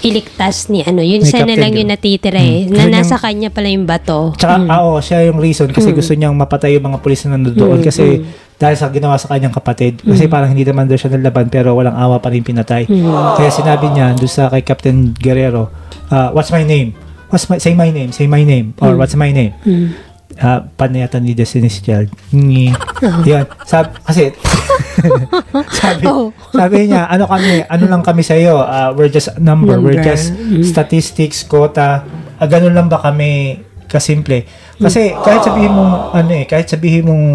iligtas ni ano, yun Ni siya na lang yung Guerrero. natitira eh, Hmm. na Yun nasa yung- kanya pala yung bato. Tsaka, ah, oo, siya yung reason kasi gusto niyang mapatay yung mga pulis na nandoon kasi dahil sa ginawa sa kanyang kapatid. Kasi parang hindi naman daw siya nalaban pero walang awa pa rin pinatay. Kaya sinabi niya doon sa kay Captain Guerrero, ah, what's my name? What's my, say my name, say my name. Or what's my name? Ah, panayatan ni Destiny's Child. Ngi. [LAUGHS] Yan. Sab, kasi, [LAUGHS] sabi, Oh. sabi niya, ano kami, ano lang kami sa iyo, we're just a number, we're Number. just statistics, quota, ah, ganun lang ba kami kasimple. Kasi kahit sabihin mong, ano eh, kahit sabihin mong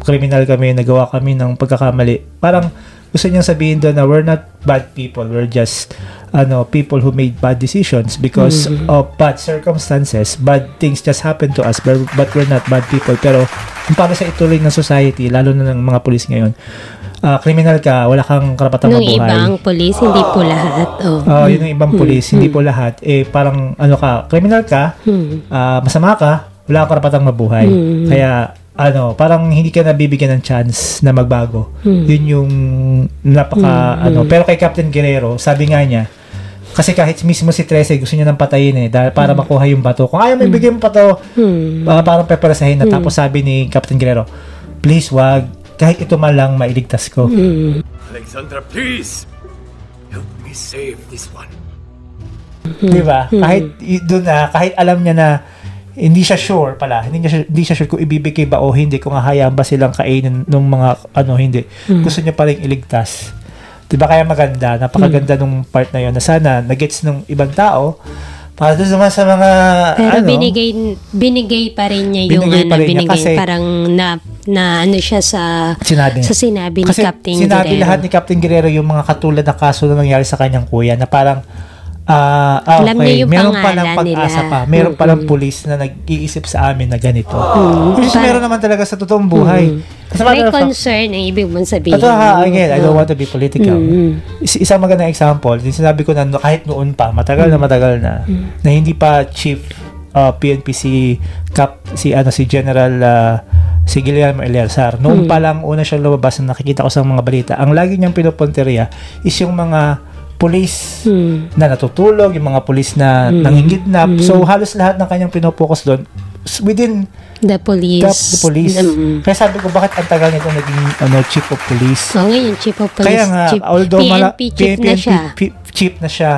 kriminal kami, nagawa kami ng pagkakamali, parang gusto niyang sabihin doon na we're not bad people, we're just ano people who made bad decisions because of bad circumstances, bad things just happen to us, but, but we're not bad people. Pero para sa ituloy ng society, lalo na ng mga pulis ngayon, ah, criminal ka, wala kang karapatang Nung mabuhay. ibang polis, hindi po lahat. Oh. Ah, yun yung ibang pulis, hindi po lahat. Eh, parang, ano ka, criminal ka, Hmm. ah, masama ka, wala kang karapatang mabuhay. Kaya, ano, parang hindi ka nabibigyan ng chance na magbago. Yun yung napaka, ano. Pero kay Captain Guerrero, sabi nga niya, Kasi kahit mismo si Trece gusto niya nang patayin eh dahil para makuha yung bato. Kung ayaw mo ibigay mo pa to, Hmm. ah, parang peperasahin na. Tapos sabi ni Captain Guerrero, please wag, kahit ito man lang mailigtas ko. Hmm. Alexandra, please! Help me save this one. Di ba? Kahit y- doon na, kahit alam niya na hindi siya sure pala, hindi niya siya- hindi siya sure kung ibibigay ba o hindi, kung hahayaan ba silang kainin ng mga ano, hindi. Gusto niya pa rin iligtas. Di ba kaya maganda, napakaganda nung part na yun na sana nagets ng ibang tao para doon naman sa mga Pero ano, binigay binigay pa rin niya yung Binigay ano, pa rin niya binigay kasi- parang na na ano siya sa Sinabi sa sinabi ni Kasi Captain sinabi Guerrero. lahat ni Captain Guerrero yung mga katulad na kaso na nangyari sa kanyang kuya na parang ah ah, Alam okay, niya yung meron palang pag-asa nila. pa. Meron palang pulis na nag-iisip sa amin na ganito. Which is meron naman talaga sa totoong buhay. A May concern ang ibig mong sabihin. ito ha, again, I don't Oo. want to be political. Mm-hmm. Is- isang magandang example, din sinabi ko na kahit noon pa, matagal na matagal na, Mm-hmm. na hindi pa chief uh, PNP si Cap, si ano si General uh, si Guillermo Eleazar. Noon Mm. pa lang una siyang lumabas na nakikita ko sa mga balita. Ang lagi niyang pinupunteriya is yung mga police Hmm. na natutulog, yung mga police na nangingidnap. So halos lahat ng kanyang pinopokus doon s- within The police. the, the police. Mm. Kaya sabi ko, bakit ang tagal nito naging ano, chief of police? So, ngayon, chief of police. Kaya nga, chief, although PNP mala- chief na siya. Hmm. P- chief na siya,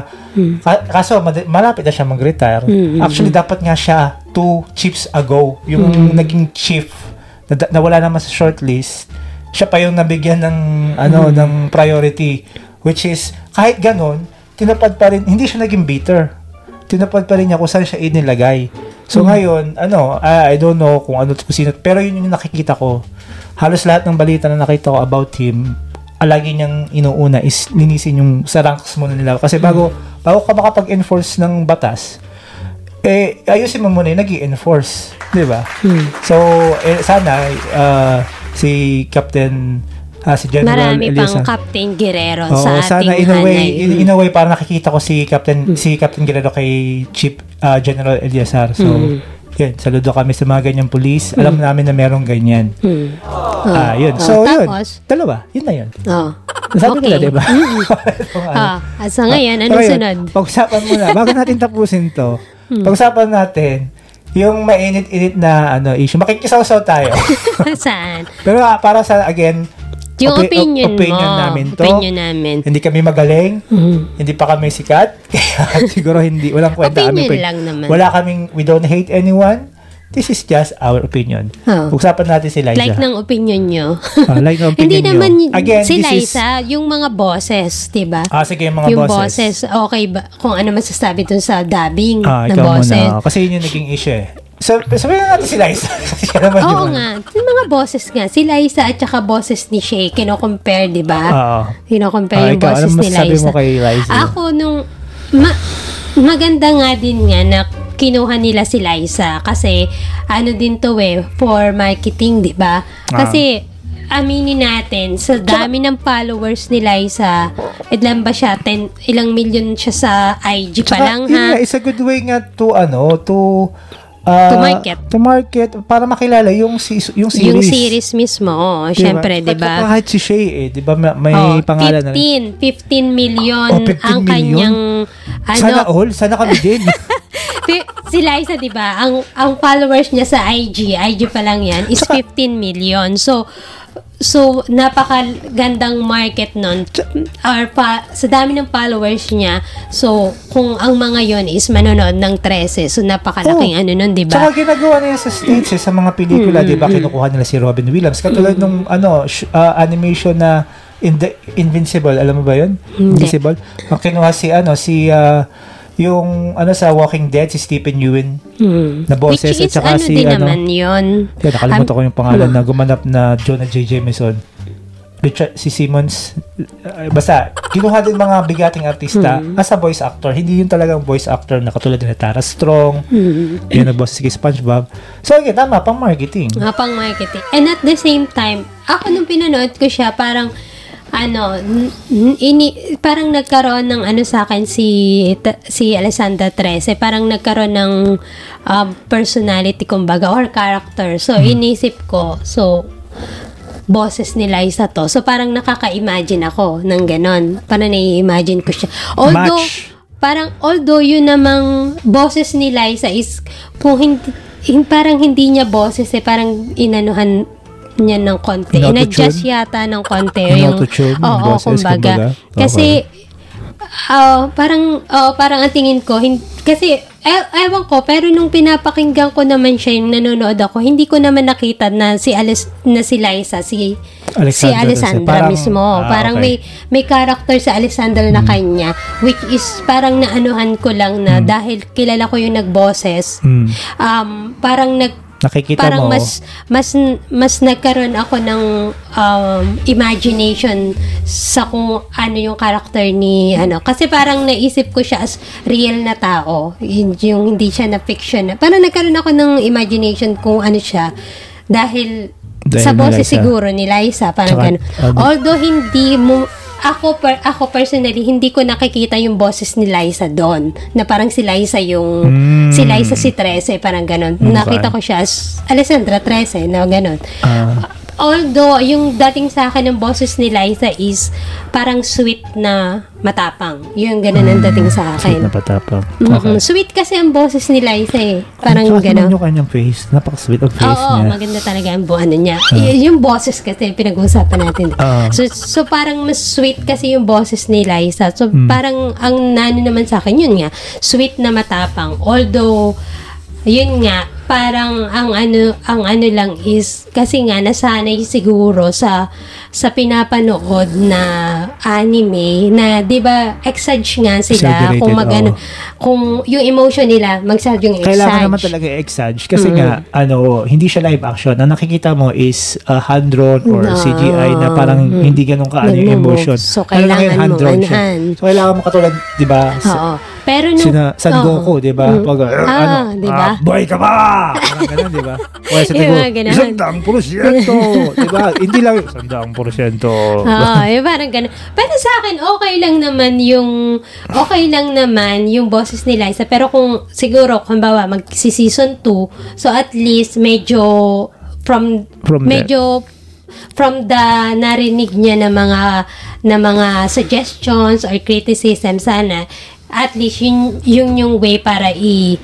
ka- kaso malapit na siya mag-retire. Hmm, Actually, dapat nga siya two chiefs ago, yung Hmm. naging chief, na, na wala naman sa shortlist, siya pa yung nabigyan ng ano Hmm. ng priority which is kahit ganon tinapad pa rin hindi siya naging bitter. Tinapad pa rin niya kung saan siya inilagay. So ngayon ano ah, I don't know kung ano kung sino pero yun yung nakikita ko. Halos lahat ng balita na nakita ko about him ah, lagi niyang inuuna is linisin yung sa ranks muna nila. Kasi bago bago ka makapag-enforce ng batas eh ayusin mo muna yung nag enforce di ba? So eh, sana ah, si Captain ah, si General Marami Elias pang Captain Guerrero Oo, sa sana ating in a way, hanay. in, in a way para nakikita ko si Captain si Captain Guerrero kay Chief ah, General Eliasar. So, yun, saludo kami sa mga ganyang police. Alam namin na merong ganyan. Hmm. Ah, yun. Oh, So, yun. tapos? Dalawa. Yun na yun. Oh. Sabi Okay. diba? [LAUGHS] Ah, at sa ngayon, anong Okay, sunod? Pag-usapan muna. Bago natin tapusin to, Hmm. pag-usapan natin yung mainit-init na ano issue. Makikisaw-saw tayo. [LAUGHS] Saan? Pero ah, para sa, again, Yung opi- opinion, opinion mo. namin to. Opinion namin. Hindi kami magaling. Mhm. Hindi pa kami sikat. [LAUGHS] Kaya siguro hindi. Walang kwenta kami. Opinion lang naman. Wala kaming, we don't hate anyone. This is just our opinion. Oh. Usapan natin si Liza. Like ng opinion nyo. Ah, like ng [LAUGHS] opinion Hindi nyo. naman Again, si this is- Liza, yung mga bosses, di ba? Ah, sige, yung mga yung bosses. bosses, okay ba? Kung ano masasabi dun sa dubbing Ah, ikaw bosses. muna. Kasi yun yung naging issue eh. So, sabihin na natin si Liza. [LAUGHS] Siya naman Oo yung- nga. Yung mga bosses nga. Si Liza at saka bosses ni Shay, kino-compare, di ba? Oo. Kino-compare Ah, yung ikaw, bosses anong ni Liza. mo kay Liza? Ako, nung... Ma- maganda nga din nga na kinuha nila si Liza kasi ano din to eh for marketing, 'di ba? Ah. Kasi aminin natin sa dami ng followers ni Liza, ilan ba siya? 10, ilang million siya sa IG pa lang yun ha? nga, it's a good way nga to, ano, to, ah, To market. To market, para makilala yung, si, yung series. Yung series mismo, oh, Diba? syempre, 'di ba? Kahit si Shay eh, 'di ba may, may Oh, pangalan na rin. 15, 15 million Oh, 15 ang million? kanyang ano, Sana all, sana kami din. [LAUGHS] Si Liza, 'di ba? Ang ang followers niya sa IG, IG pa lang 'yan, is 15 million. So So, napakagandang market nun. Or pa, sa dami ng followers niya, so, kung ang mga yon is manonood ng 13, so napakalaking Oh. ano nun, di Tsaka ba? ginagawa nila sa States eh, sa mga pelikula, di ba, kinukuha nila si Robin Williams. Katulad nung ano, sh- ah, animation na in the Invincible, alam mo ba yun? Hindi. Invincible. Ang kinuha si ano, si ah, yung ano sa Walking Dead, si Stephen Ewan Hmm. na boses Which at is saka ano si din ano, naman yun. Kaya nakalimutan ko yung pangalan na gumanap na Jonah J. Jameson. Richard, si Simmons. Uh, basta, kinuha din mga bigating artista Hmm. as a voice actor. Hindi yun talagang voice actor na katulad ni Tara Strong. Hmm. Yun nag-boss si SpongeBob. So, okay, tama, pang marketing. Nga pang marketing. And at the same time, ako nung pinanood ko siya, parang, ano, ini, parang nagkaroon ng ano sa akin si, ta- si Alessandra Trece, parang nagkaroon ng um, personality, kumbaga, or character. So, inisip ko, so, boses ni Liza to. So, parang nakaka-imagine ako ng ganon. Parang nai-imagine ko siya. Although, Match. parang although yun namang boses ni Liza is kung hindi hin- parang hindi niya boses eh parang inanuhan niya ng konti. In-adjust yata ng konti. yung, oo, boses, kumbaga. kumbaga? Kasi, ah, parang, oh, parang ang tingin ko, hin- kasi, e- ewan ko, pero nung pinapakinggan ko naman siya, yung nanonood ako, hindi ko naman nakita na si Alice, na si Liza, si, Alexandra si Alessandra Parang- mismo. ah, parang okay. may may character sa Alessandra na kanya, which is parang naanuhan ko lang na dahil kilala ko yung nagboses, Mm. um, parang nag Nakikita parang mo, mas mas mas nagkaroon ako ng um, imagination sa kung ano yung character ni ano. Kasi parang naisip ko siya as real na tao. Yung, yung hindi siya na fiction. Parang nagkaroon ako ng imagination kung ano siya. Dahil, Dahil sa boses siguro ni Liza parang Tsaka, ganun. ano- although hindi mo ako per, ako personally hindi ko nakikita yung boses ni Liza doon na parang si Liza yung Mm. si Liza si Trece parang ganun Okay. nakita ko siya as Alessandra Trece na ganun ah, although yung dating sa akin ng boses ni Liza is parang sweet na matapang yung ganun ang dating sa sweet na akin patapang. Mhm. sweet kasi ang boses ni Liza eh parang tingnan ganun yung kanyang face. Napaka-sweet ang face Oo, niya. maganda talaga ang bu- ano niya. Y- yung boses kasi pinag-uusapan natin. Ah. so, so parang mas sweet kasi yung boses ni Liza. So Hmm. parang ang nano naman sa akin yun nga, sweet na matapang. Although yun nga, parang ang ano ang ano lang is kasi nga nasanay siguro sa sa pinapanood na anime na 'di ba exage nga sila kung mag ano, oo. kung yung emotion nila magsad yung exage. Kailangan naman talaga i-exage kasi nga ano hindi siya live action. Ang nakikita mo is uh, hand drawn or No. CGI na parang hindi ganun kaano yung Nagmo-move. emotion. So, Ano lang kailangan yun, mo anhan. So kailangan mo katulad, 'di ba? Oo. Pero nung... Sina San oo. Goku, 'di ba? Mm. Pag uh, Ah, ano, 'di ba? ah, buhay ka ba? Parang ganun, 'di ba? [LAUGHS] O sa Yung mga ganun. isang daang porsyento, 'di ba? [LAUGHS] Hindi lang isang daang porsyento. Oo, yung parang ganun. Pero sa akin, okay lang naman yung, okay lang naman yung boses ni Liza. Pero kung, siguro, kung bawa, magsi-season 2, so at least, medyo, from, From the- medyo, from the narinig niya na mga, na mga suggestions or criticism, sana, at least, yun, yun yung way para i,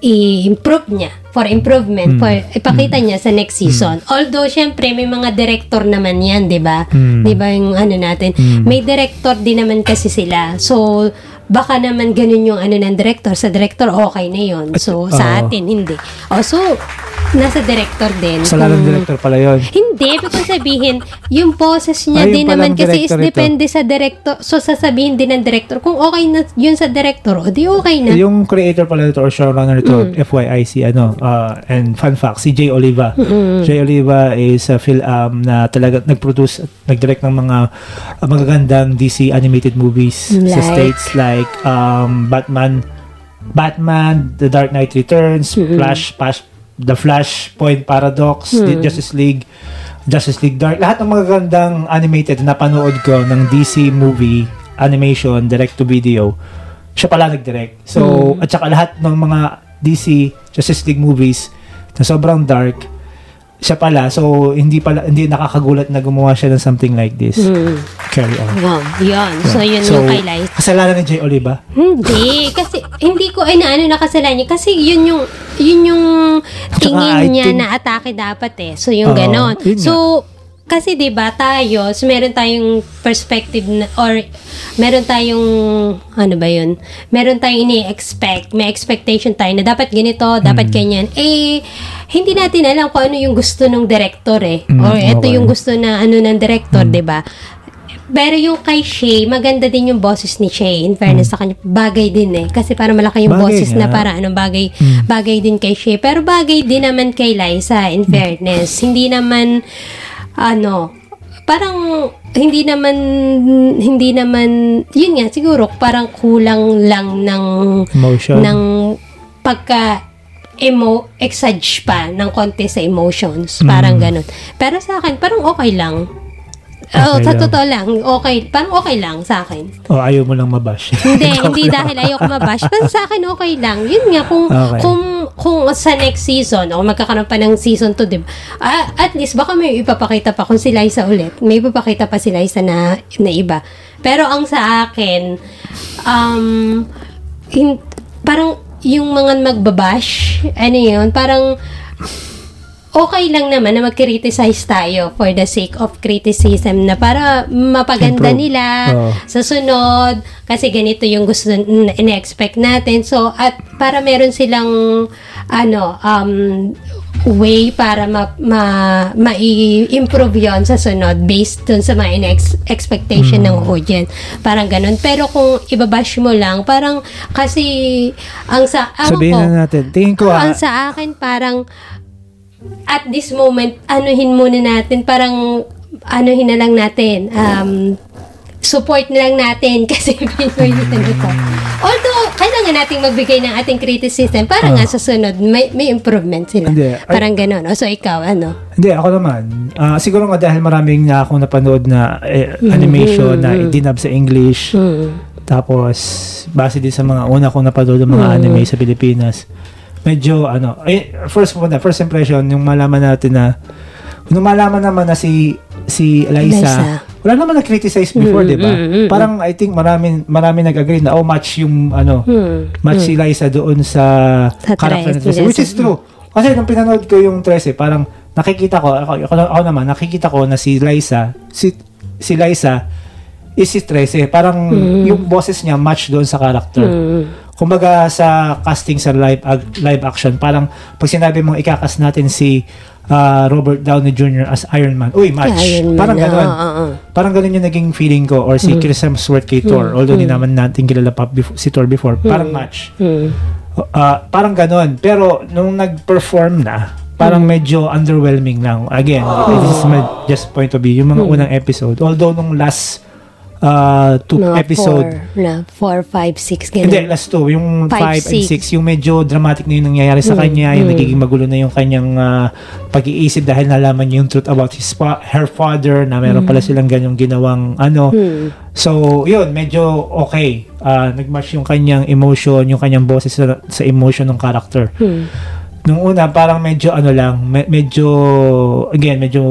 i-improve niya for improvement for ipakita niya sa next season. Although syempre may mga director naman 'yan, 'di ba? Mm. 'Di ba yung ano natin? May director din naman kasi sila. So baka naman ganun yung ano ng director. Sa director okay na 'yon. So sa oo. atin hindi. Oh, so nasa director din. Kasalanan Kung- ng director pala 'yon. hindi, ko sabihin, yung boses niya Ay, din naman kasi is ito. depende sa director. So, sasabihin din ng director, kung okay na yun sa director, o di okay na. Yung creator pala nito or showrunner nito, FYI si ano, uh, and fun fact, si Jay Oliva. Jay Oliva is a film um, na talaga nag-produce, nag-direct ng mga uh, magagandang DC animated movies sa Like? States like um, Batman, Batman, The Dark Knight Returns, Flash, Flash, The Flashpoint Paradox, The Justice League, Justice League Dark. Lahat ng magagandang animated na panood ko ng DC movie, animation, direct to video, siya pala nag-direct. So, at saka lahat ng mga DC Justice League movies na sobrang dark, siya pala. So, hindi pala hindi nakakagulat na gumawa siya ng something like this. Mm. Carry on. Wow, yun. So, yun yung kay Liza. kasalanan ni Jay Oliva. Hindi, kasi hindi ko ay naano nakasalanan niya kasi yun yung yun yung tingin I niya think- na atake dapat eh. So yung Oo, ganon. yun So kasi 'di ba tayo, so meron tayong perspective na, or meron tayong ano ba 'yun? Meron tayong ini-expect, may expectation tayo na dapat ganito, dapat Hmm. ganyan. Eh hindi natin alam kung ano yung gusto ng director eh. Mm, or ito okay. yung gusto na ano ng director, 'di ba? Pero yung kay Shay, maganda din yung boses ni Shay. In fairness sa kanya, bagay din eh. Kasi para malaki yung. Bagay boses nga. na para anong bagay, bagay din kay Shay. Pero bagay din naman kay Liza, in fairness. Hindi naman, ano, parang hindi naman hindi naman yun nga siguro parang kulang lang ng Emotion. ng pagka emo exage pa ng konti sa emotions parang ganun pero sa akin parang okay lang Oh, Okay sa lang. totoo lang, okay. Parang okay lang sa akin. O, ayaw mo [LAUGHS] lang mabash. Hindi, hindi dahil ayoko mabash. Pero sa akin, okay lang. Yun nga, kung, Okay. kung, kung sa next season, o magkakaroon pa ng season 2, di ba? Ah, at least, baka may ipapakita pa kung si Liza ulit. May ipapakita pa si Liza na, na iba. Pero ang sa akin, um, hin- parang yung mga magbabash, ano yun, parang okay lang naman na mag-criticize tayo for the sake of criticism na para mapaganda Improve. nila Oo. sa sunod kasi ganito yung gusto in-expect natin. So, at para meron silang ano, um, way para ma, ma, ma-improve yon sa sunod based dun sa mga in-ex- expectation ng audience. Parang ganun. Pero kung ibabash mo lang, parang kasi ang sa ang Sabihin ko, na natin. Tingin ko ah, ang sa akin parang at this moment, anuhin muna natin, parang anuhin na lang natin, um, support na lang natin [LAUGHS] kasi Pinoy na ano to. Although, kailangan nating magbigay ng ating criticism para nga sa sunod, may, may improvement sila. Ah. Hindi. Parang ganun. O, so, ikaw, ano? Hindi, ako naman. Ah, siguro nga dahil maraming na akong napanood na eh, animation na dinab sa English. Tapos, base din sa mga una kong napanood ng mga anime sa Pilipinas. Medyo, ano, eh, first first impression, yung malaman natin na, nung malaman naman na si si Eliza, Eliza. Wala naman na-criticize before, di ba? Parang, I think, marami, marami nag-agree na, oh, match yung, ano, match si Eliza doon sa, Sa character na Tres, 13, which is true. Kasi nung pinanood ko yung 13, parang nakikita ko, ako, ako, ako naman, nakikita ko na si Liza, si, si Liza is si 13. Parang yung boses niya match doon sa character. Kumbaga sa casting sa live ag- live action, parang pag sinabi mong ikakas natin si ah, Robert Downey Jr. as Iron Man, uy, match. Iron Man, parang oo, ganun. oo, oo. Parang ganun yung naging feeling ko. Or si Chris Hemsworth kay Thor. Although di naman natin kilala pa before, si Thor before. Parang match. Ah, parang ganon. Pero nung nag-perform na, parang medyo underwhelming lang. Again, this is my just point of view. Yung mga unang episode, although nung last uh, two Mga episode, four, na 4, 5, 6, ganun. hindi, last two, yung Five, 5 and six. 6, yung medyo dramatic na yung nangyayari sa kanya, yung nagiging magulo na yung kanyang ah, pag-iisip dahil nalaman niya yung truth about his fa- her father na meron pala silang ganyang ginawang ano. So, yun, medyo okay. Ah, nag-match yung kanyang emotion, yung kanyang boses sa, sa emotion ng character. Nung una, parang medyo ano lang, me- medyo, again, medyo,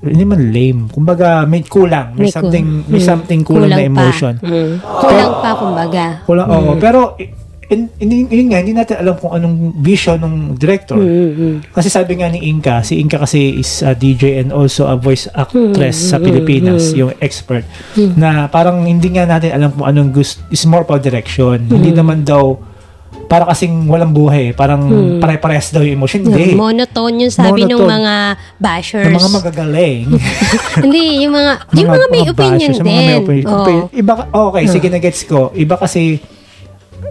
hindi man lame. Kumbaga, may kulang. May, May kul- something, may Mm. something kulang, na pa. emotion. Mm. Kulang pa, kumbaga. Kulang, oo. Pero, in, in, yun nga, hindi natin alam kung anong vision ng director. Kasi sabi nga ni Inka, si Inka kasi is a DJ and also a voice actress sa Pilipinas, yung expert, na parang hindi nga natin alam kung anong gusto, is more about direction. Hindi naman daw, para kasing walang buhay, parang pare-pares daw yung emotion. Hindi. Monotone yung sabi ng Monotone. mga bashers. Yung mga magagaling. [LAUGHS] Hindi, yung mga, yung mga may opinion bashers, din. mga may opinion. Opinion. Iba, ka- okay, sige, nagets ko. Iba kasi,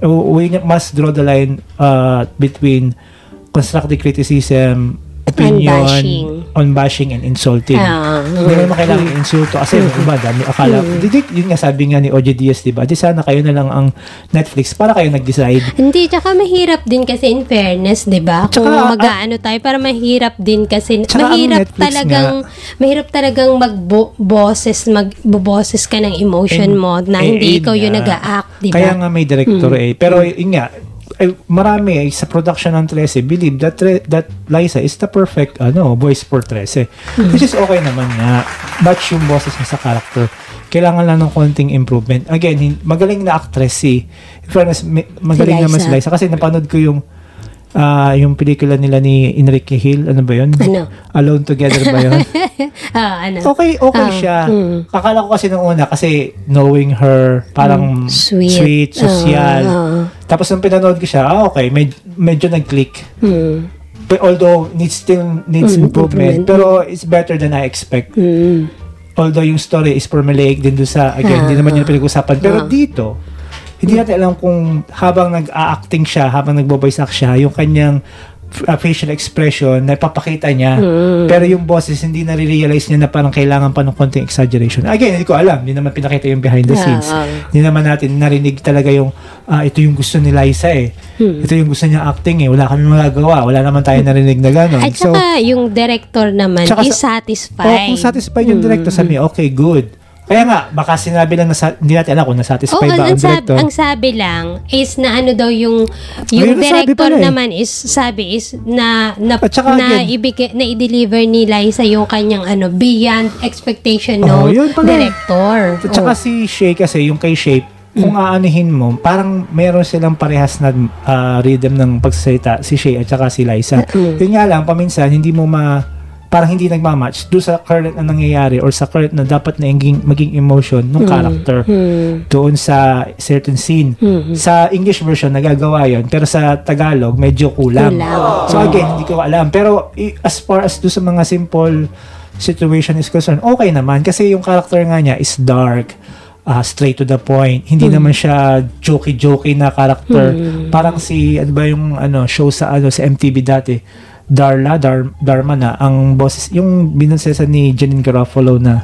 uh, we must draw the line uh, between constructive criticism, opinion, bashing. on bashing and insulting. Ah. Hindi naman kailangan insulto kasi yung iba, dami akala. Mm. Di, di- yun nga sabi nga ni OJ Diaz, di ba? Di sana kayo na lang ang Netflix para kayo nag-decide. Hindi, tsaka mahirap din kasi in fairness, 'di ba? Kung Tsaka, mag-aano tayo para mahirap din kasi mahirap talagang mahirap talagang mag-boses, mag-boses ka ng emotion And- mo na eh, hindi yun ikaw yung nga. nag-act, 'di Kaya ba? nga may director eh. Pero yun nga, eh, marami eh, sa production ng 13 believe that Tre- that Liza is the perfect ano voice for 13 which is okay naman nga. Match yung boses niya sa character kailangan lang ng konting improvement. Again magaling na actress si in fairness, magaling Si naman si. Liza kasi napanood ko yung ah, yung pelikula nila ni Enrique Hill ano ba yun Ano? Alone Together ba yun [LAUGHS] Ah, ano? Okay, okay Ah, siya. mm. Akala ko kasi nung una, kasi knowing her, parang Mm, sweet. sweet, social. Ah, ah. Tapos nung pinanood ko siya, ah, okay, med- medyo nag-click. Hmm. But although, needs still needs Mm, improvement, improvement. pero it's better than I expect. Hmm. Although yung story is formulaic din doon sa, again, hindi Ah, naman yun pinag-usapan. Pero ah. dito, hindi natin alam kung habang nag-acting siya, habang act siya, yung kanyang uh, facial expression na ipapakita niya. Hmm. Pero yung boses, hindi na-realize niya na parang kailangan pa ng konting exaggeration. Again, hindi ko alam. Hindi naman pinakita yung behind the Ah, scenes. ah. Hindi naman natin narinig talaga yung ah, ito yung gusto ni Liza eh. Hmm. Ito yung gusto niya acting eh. Wala kami magagawa. Wala naman tayo narinig na gano'n. At saka yung director naman is sa- satisfied. Oh, kung satisfied yung director, sabi niya, okay, good. Kaya nga, baka sinabi lang na sa, hindi natin alam kung Oo, nasatisfied ba ang ang, director. ang sabi lang is na ano daw yung yung Ayun, director eh. naman is sabi is na na, At saka na again- ibigay na i-deliver ni Liza yung kanyang ano beyond expectation Oh, ng yun pala. director. At saka Oh. si Shay kasi, yung kay Shape, kung aanihin mo, parang meron silang parehas na ah, rhythm ng pagsasalita, si Shay at saka si Liza. Yun nga lang, paminsan, hindi mo ma parang hindi nagmamatch do sa current na nangyayari or sa current na dapat na maging, maging emotion ng character doon sa certain scene. Sa English version, nagagawa yon pero sa Tagalog, medyo kulang. Kulang. So again, hindi ko alam. Pero as far as do sa mga simple situation is concerned, okay naman. Kasi yung character nga niya is dark, ah, straight to the point. Hindi naman siya jokey-jokey na character. Parang si, ano ba yung ano, show sa ano sa MTV dati, Darla, Dar, Dharma na, ang boses, yung binansesan ni Janine Garofalo na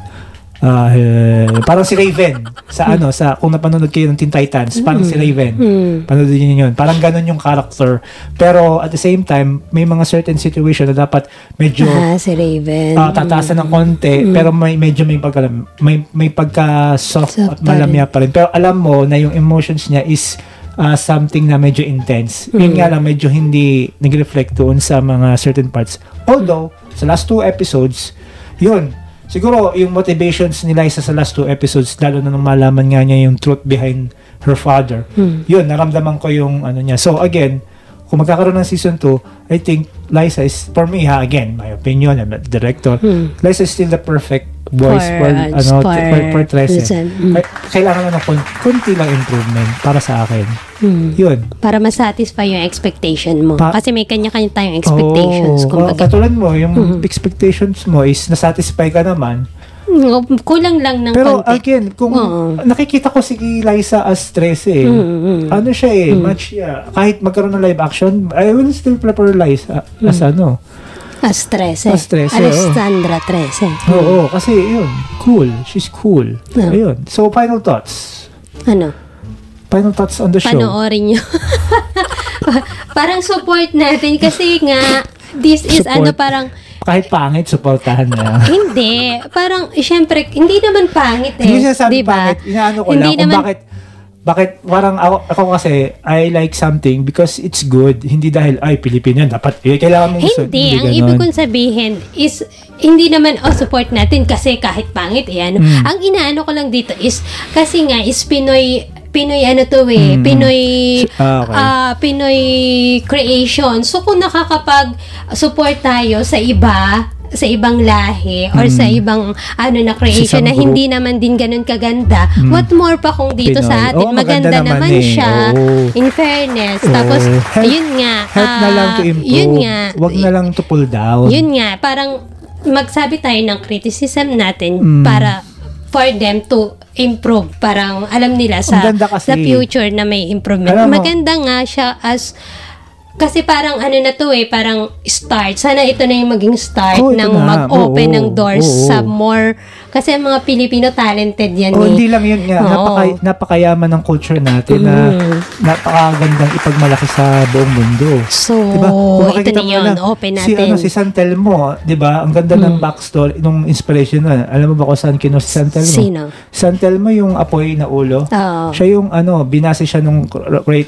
ah, eh, parang si Raven sa ano sa kung napanood kayo ng Teen Titans parang si Raven. Panoodin niyo yun. Parang ganun yung character. Pero at the same time may mga certain situation na dapat medyo Ah, si Raven. ah, tataasan ng konti pero may medyo may pagka may may pagka soft Soft at malamya pa rin. Pero alam mo na yung emotions niya is ah, something na medyo intense. Yun nga lang medyo hindi nag-reflect doon sa mga certain parts. Although sa last two episodes yun siguro yung motivations ni Liza sa last two episodes lalo na nung malaman nga niya yung truth behind her father yun naramdaman ko yung ano niya. So again kung magkakaroon ng season 2, I think Liza is, for me ha, again, my opinion, I'm not the director, Liza is still the perfect voice For, for, uh, ano, for for, for Trece. Luzon. Mm. Kailangan lang ng kun- kunti lang improvement para sa akin. Hmm. Yun. Para masatisfy yung expectation mo. Pa- Kasi may kanya-kanya tayong expectations. Oo. kumbaga. katulad mo, yung expectations mo is nasatisfy ka naman. Mm, Kulang lang ng Pero konti. again, kung Oo. nakikita ko si Liza as 13 eh. Ano siya eh, match siya. Kahit magkaroon ng live action, I will still prefer Liza as ano. As 13. As 13, Alessandra 13. Oo, kasi yun, cool. She's cool. Yeah. Ayun. So, final thoughts. Ano? Final thoughts on the show. Panoorin nyo. [LAUGHS] parang support natin kasi nga, this is Support. ano parang, Kahit pangit, supportahan na. [LAUGHS] hindi. Parang, syempre, hindi naman pangit eh. Hindi siya sabi diba? pangit. Inaano ko Hindi lang kung naman- bakit bakit parang ako, ako kasi I like something because it's good. Hindi dahil ay Pilipino dapat eh, kailangan mong gusto. Hindi, ang ganon. ibig kong sabihin is hindi naman oh, support natin kasi kahit pangit eh, ano. Hmm. Ang inaano ko lang dito is kasi nga is Pinoy Pinoy ano to eh, Pinoy Ah, okay. ah, Pinoy creation. So kung nakakapag support tayo sa iba sa ibang lahi or sa ibang ano na creation na hindi naman din ganun kaganda, what more pa kung dito Pinoy. sa atin Oo, maganda maganda, naman naman, eh. siya Oo. in fairness. Oo. Tapos Help- yun nga Help na lang to ah, improve. Yun nga. Wag na lang to pull down. Yun nga, parang magsabi tayo ng criticism natin Mm. para for them to improve. Parang alam nila sa, sa future na may improvement. Alam mo- Maganda nga siya as kasi parang ano na to eh, parang start. Sana ito na yung maging start Oh, ng na. mag-open Oo, ng doors oo. sa more kasi ang mga Pilipino talented yan O eh. hindi lang yun nga, Oo. napaka, napakayaman ng culture natin na Mm. napakagandang ipagmalaki sa buong mundo. So, Diba? Kung ito na yun, na, open Si, natin. Hmm. ano, si San Telmo, di ba? Ang ganda ng backstory, nung inspiration na. Alam mo ba kung saan kino si San Telmo? Sino? San Telmo yung apoy na ulo. Oo. Siya yung ano, binase siya nung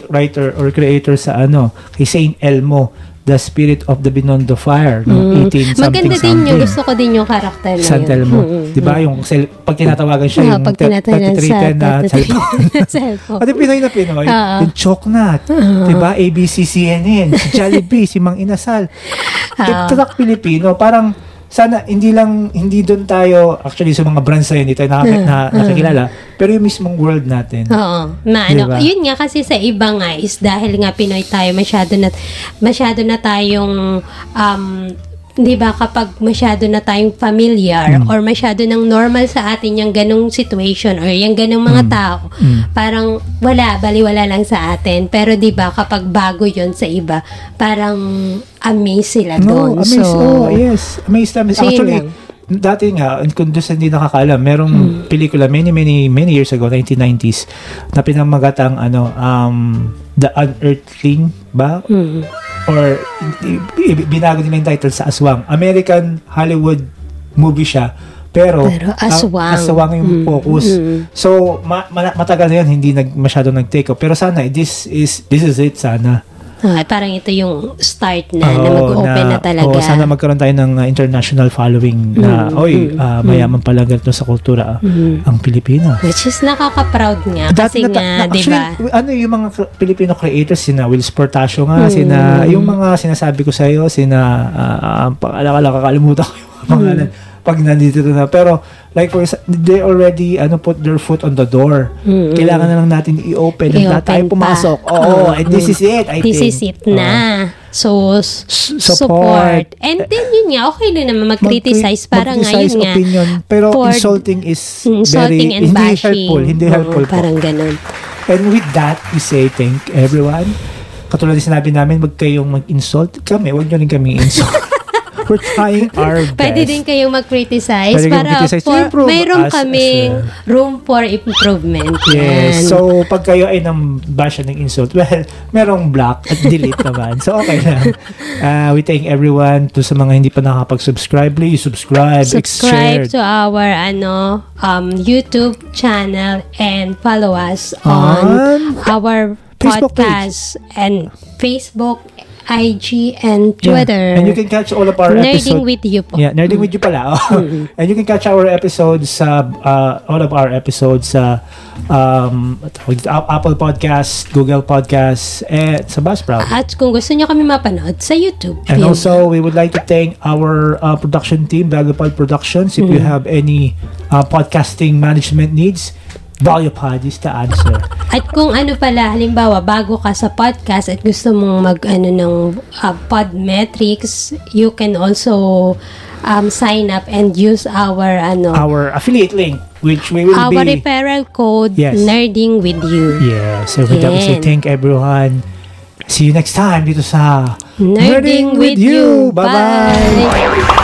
writer or creator sa ano, kay Saint Elmo, The Spirit of the Beyond the Fire, no? 18 something. Maganda din something. yung, gusto ko din yung karakter na San. Telmo. Mm, Di ba? Yung cell, pag tinatawagan siya, Ah, yung pag te- tinatanan 3310 na sa [LAUGHS] cellphone. Pati Pinoy na Pinoy, Oo. yung Choknat, di ba? ABC, CNN, si Jollibee, si Mang Inasal. Iptatak Pilipino, parang sana hindi lang hindi doon tayo actually sa mga brands na yun, hindi tayo nakaka- na, nakikilala pero yung mismong world natin Oo. Na, ano, Diba? Yun nga kasi sa iba nga is dahil nga Pinoy tayo masyado na masyado na tayong um, 'di ba kapag masyado na tayong familiar Hmm. or masyado nang normal sa atin yung ganong situation or yung ganong mga Hmm. tao parang wala baliwala lang sa atin pero 'di ba kapag bago yon sa iba parang amaze sila doon no amazed so oh yes amazed amazed actually lang. dati nga kung doon sa hindi nakakaalam merong Hmm. pelikula many many many years ago 1990s na pinamagatang ano um The Unearthling ba mm, or binago nila yung title sa Aswang. American Hollywood movie siya. Pero, Pero aswang. ang- aswang yung Mm, focus. mm. So, ma- ma- matagal na yun, hindi nag, masyado nag-take off. Pero sana, this is, this is it sana. Ah, parang ito yung start na, na Oo, mag-open na, talaga. oo, sana magkaroon tayo ng uh, international following na, Mm, oy, ah, mayaman pala ganito sa kultura ah, ang Pilipino. Which is nakaka-proud nga. Dati Kasi na- nga, na- di ba? ano yung mga Filipino creators, sina Will Sportasio nga, Mm. sina, yung mga sinasabi ko sa iyo, sina, uh, pag-alala, kakalimutan ko yung mga pangalan pag nandito na. Pero, like, for they already, ano, put their foot on the door. Kailangan na lang natin i-open at na I-open tayo pa. pumasok. Oo, and this is it, I This think. is it na. So, s- S- support. support. And then, yun nga, okay lang naman mag-criticize. Mag- Parang mag-criticize ngayon nga. opinion, pero for- insulting is Insulting very, and hindi bashing. helpful. Hindi helpful po. Parang ganun. And with that, we say thank everyone. Katulad din sinabi namin, wag kayong mag-insult. Kami, wag nyo rin kami insult. [LAUGHS] We're trying our [LAUGHS] best. Pwede din kayong mag-criticize Pwede kayong para mag-criticize for, improve mayroon as kaming room for improvement. Yan. Yes. So, pag kayo ay nang bash ng insult, well, merong block at delete [LAUGHS] naman. So, okay lang. Uh, we thank everyone to sa mga hindi pa nakapag-subscribe. Please subscribe, subscribe share. to our ano um YouTube channel and follow us on On our Facebook podcast and Facebook, IG, and Yeah. Twitter. And you can catch all of our Nerding episodes. with you po. Yeah, nerding with you pala. Oh. [LAUGHS] And you can catch our episodes sa uh, all of our episodes sa um dito? A- Apple Podcast, Google Podcast, eh sa Buzzsprout. At kung gusto nyo kami mapanood sa YouTube. And yun. also, we would like to thank our uh, production team, Vagapod Productions. If you Mm-hmm. have any uh, podcasting management needs, Vagapod is the answer. At kung ano pala, halimbawa, bago ka sa podcast at gusto mong mag, ano, ng uh, Podmetrics, you can also um, sign up and use our, ano, Our affiliate link, which we will our be... referral code, Yes. Nerding with you. Yes, so with that we say thank everyone. See you next time dito sa Nerding with you. Bye-bye. Bye.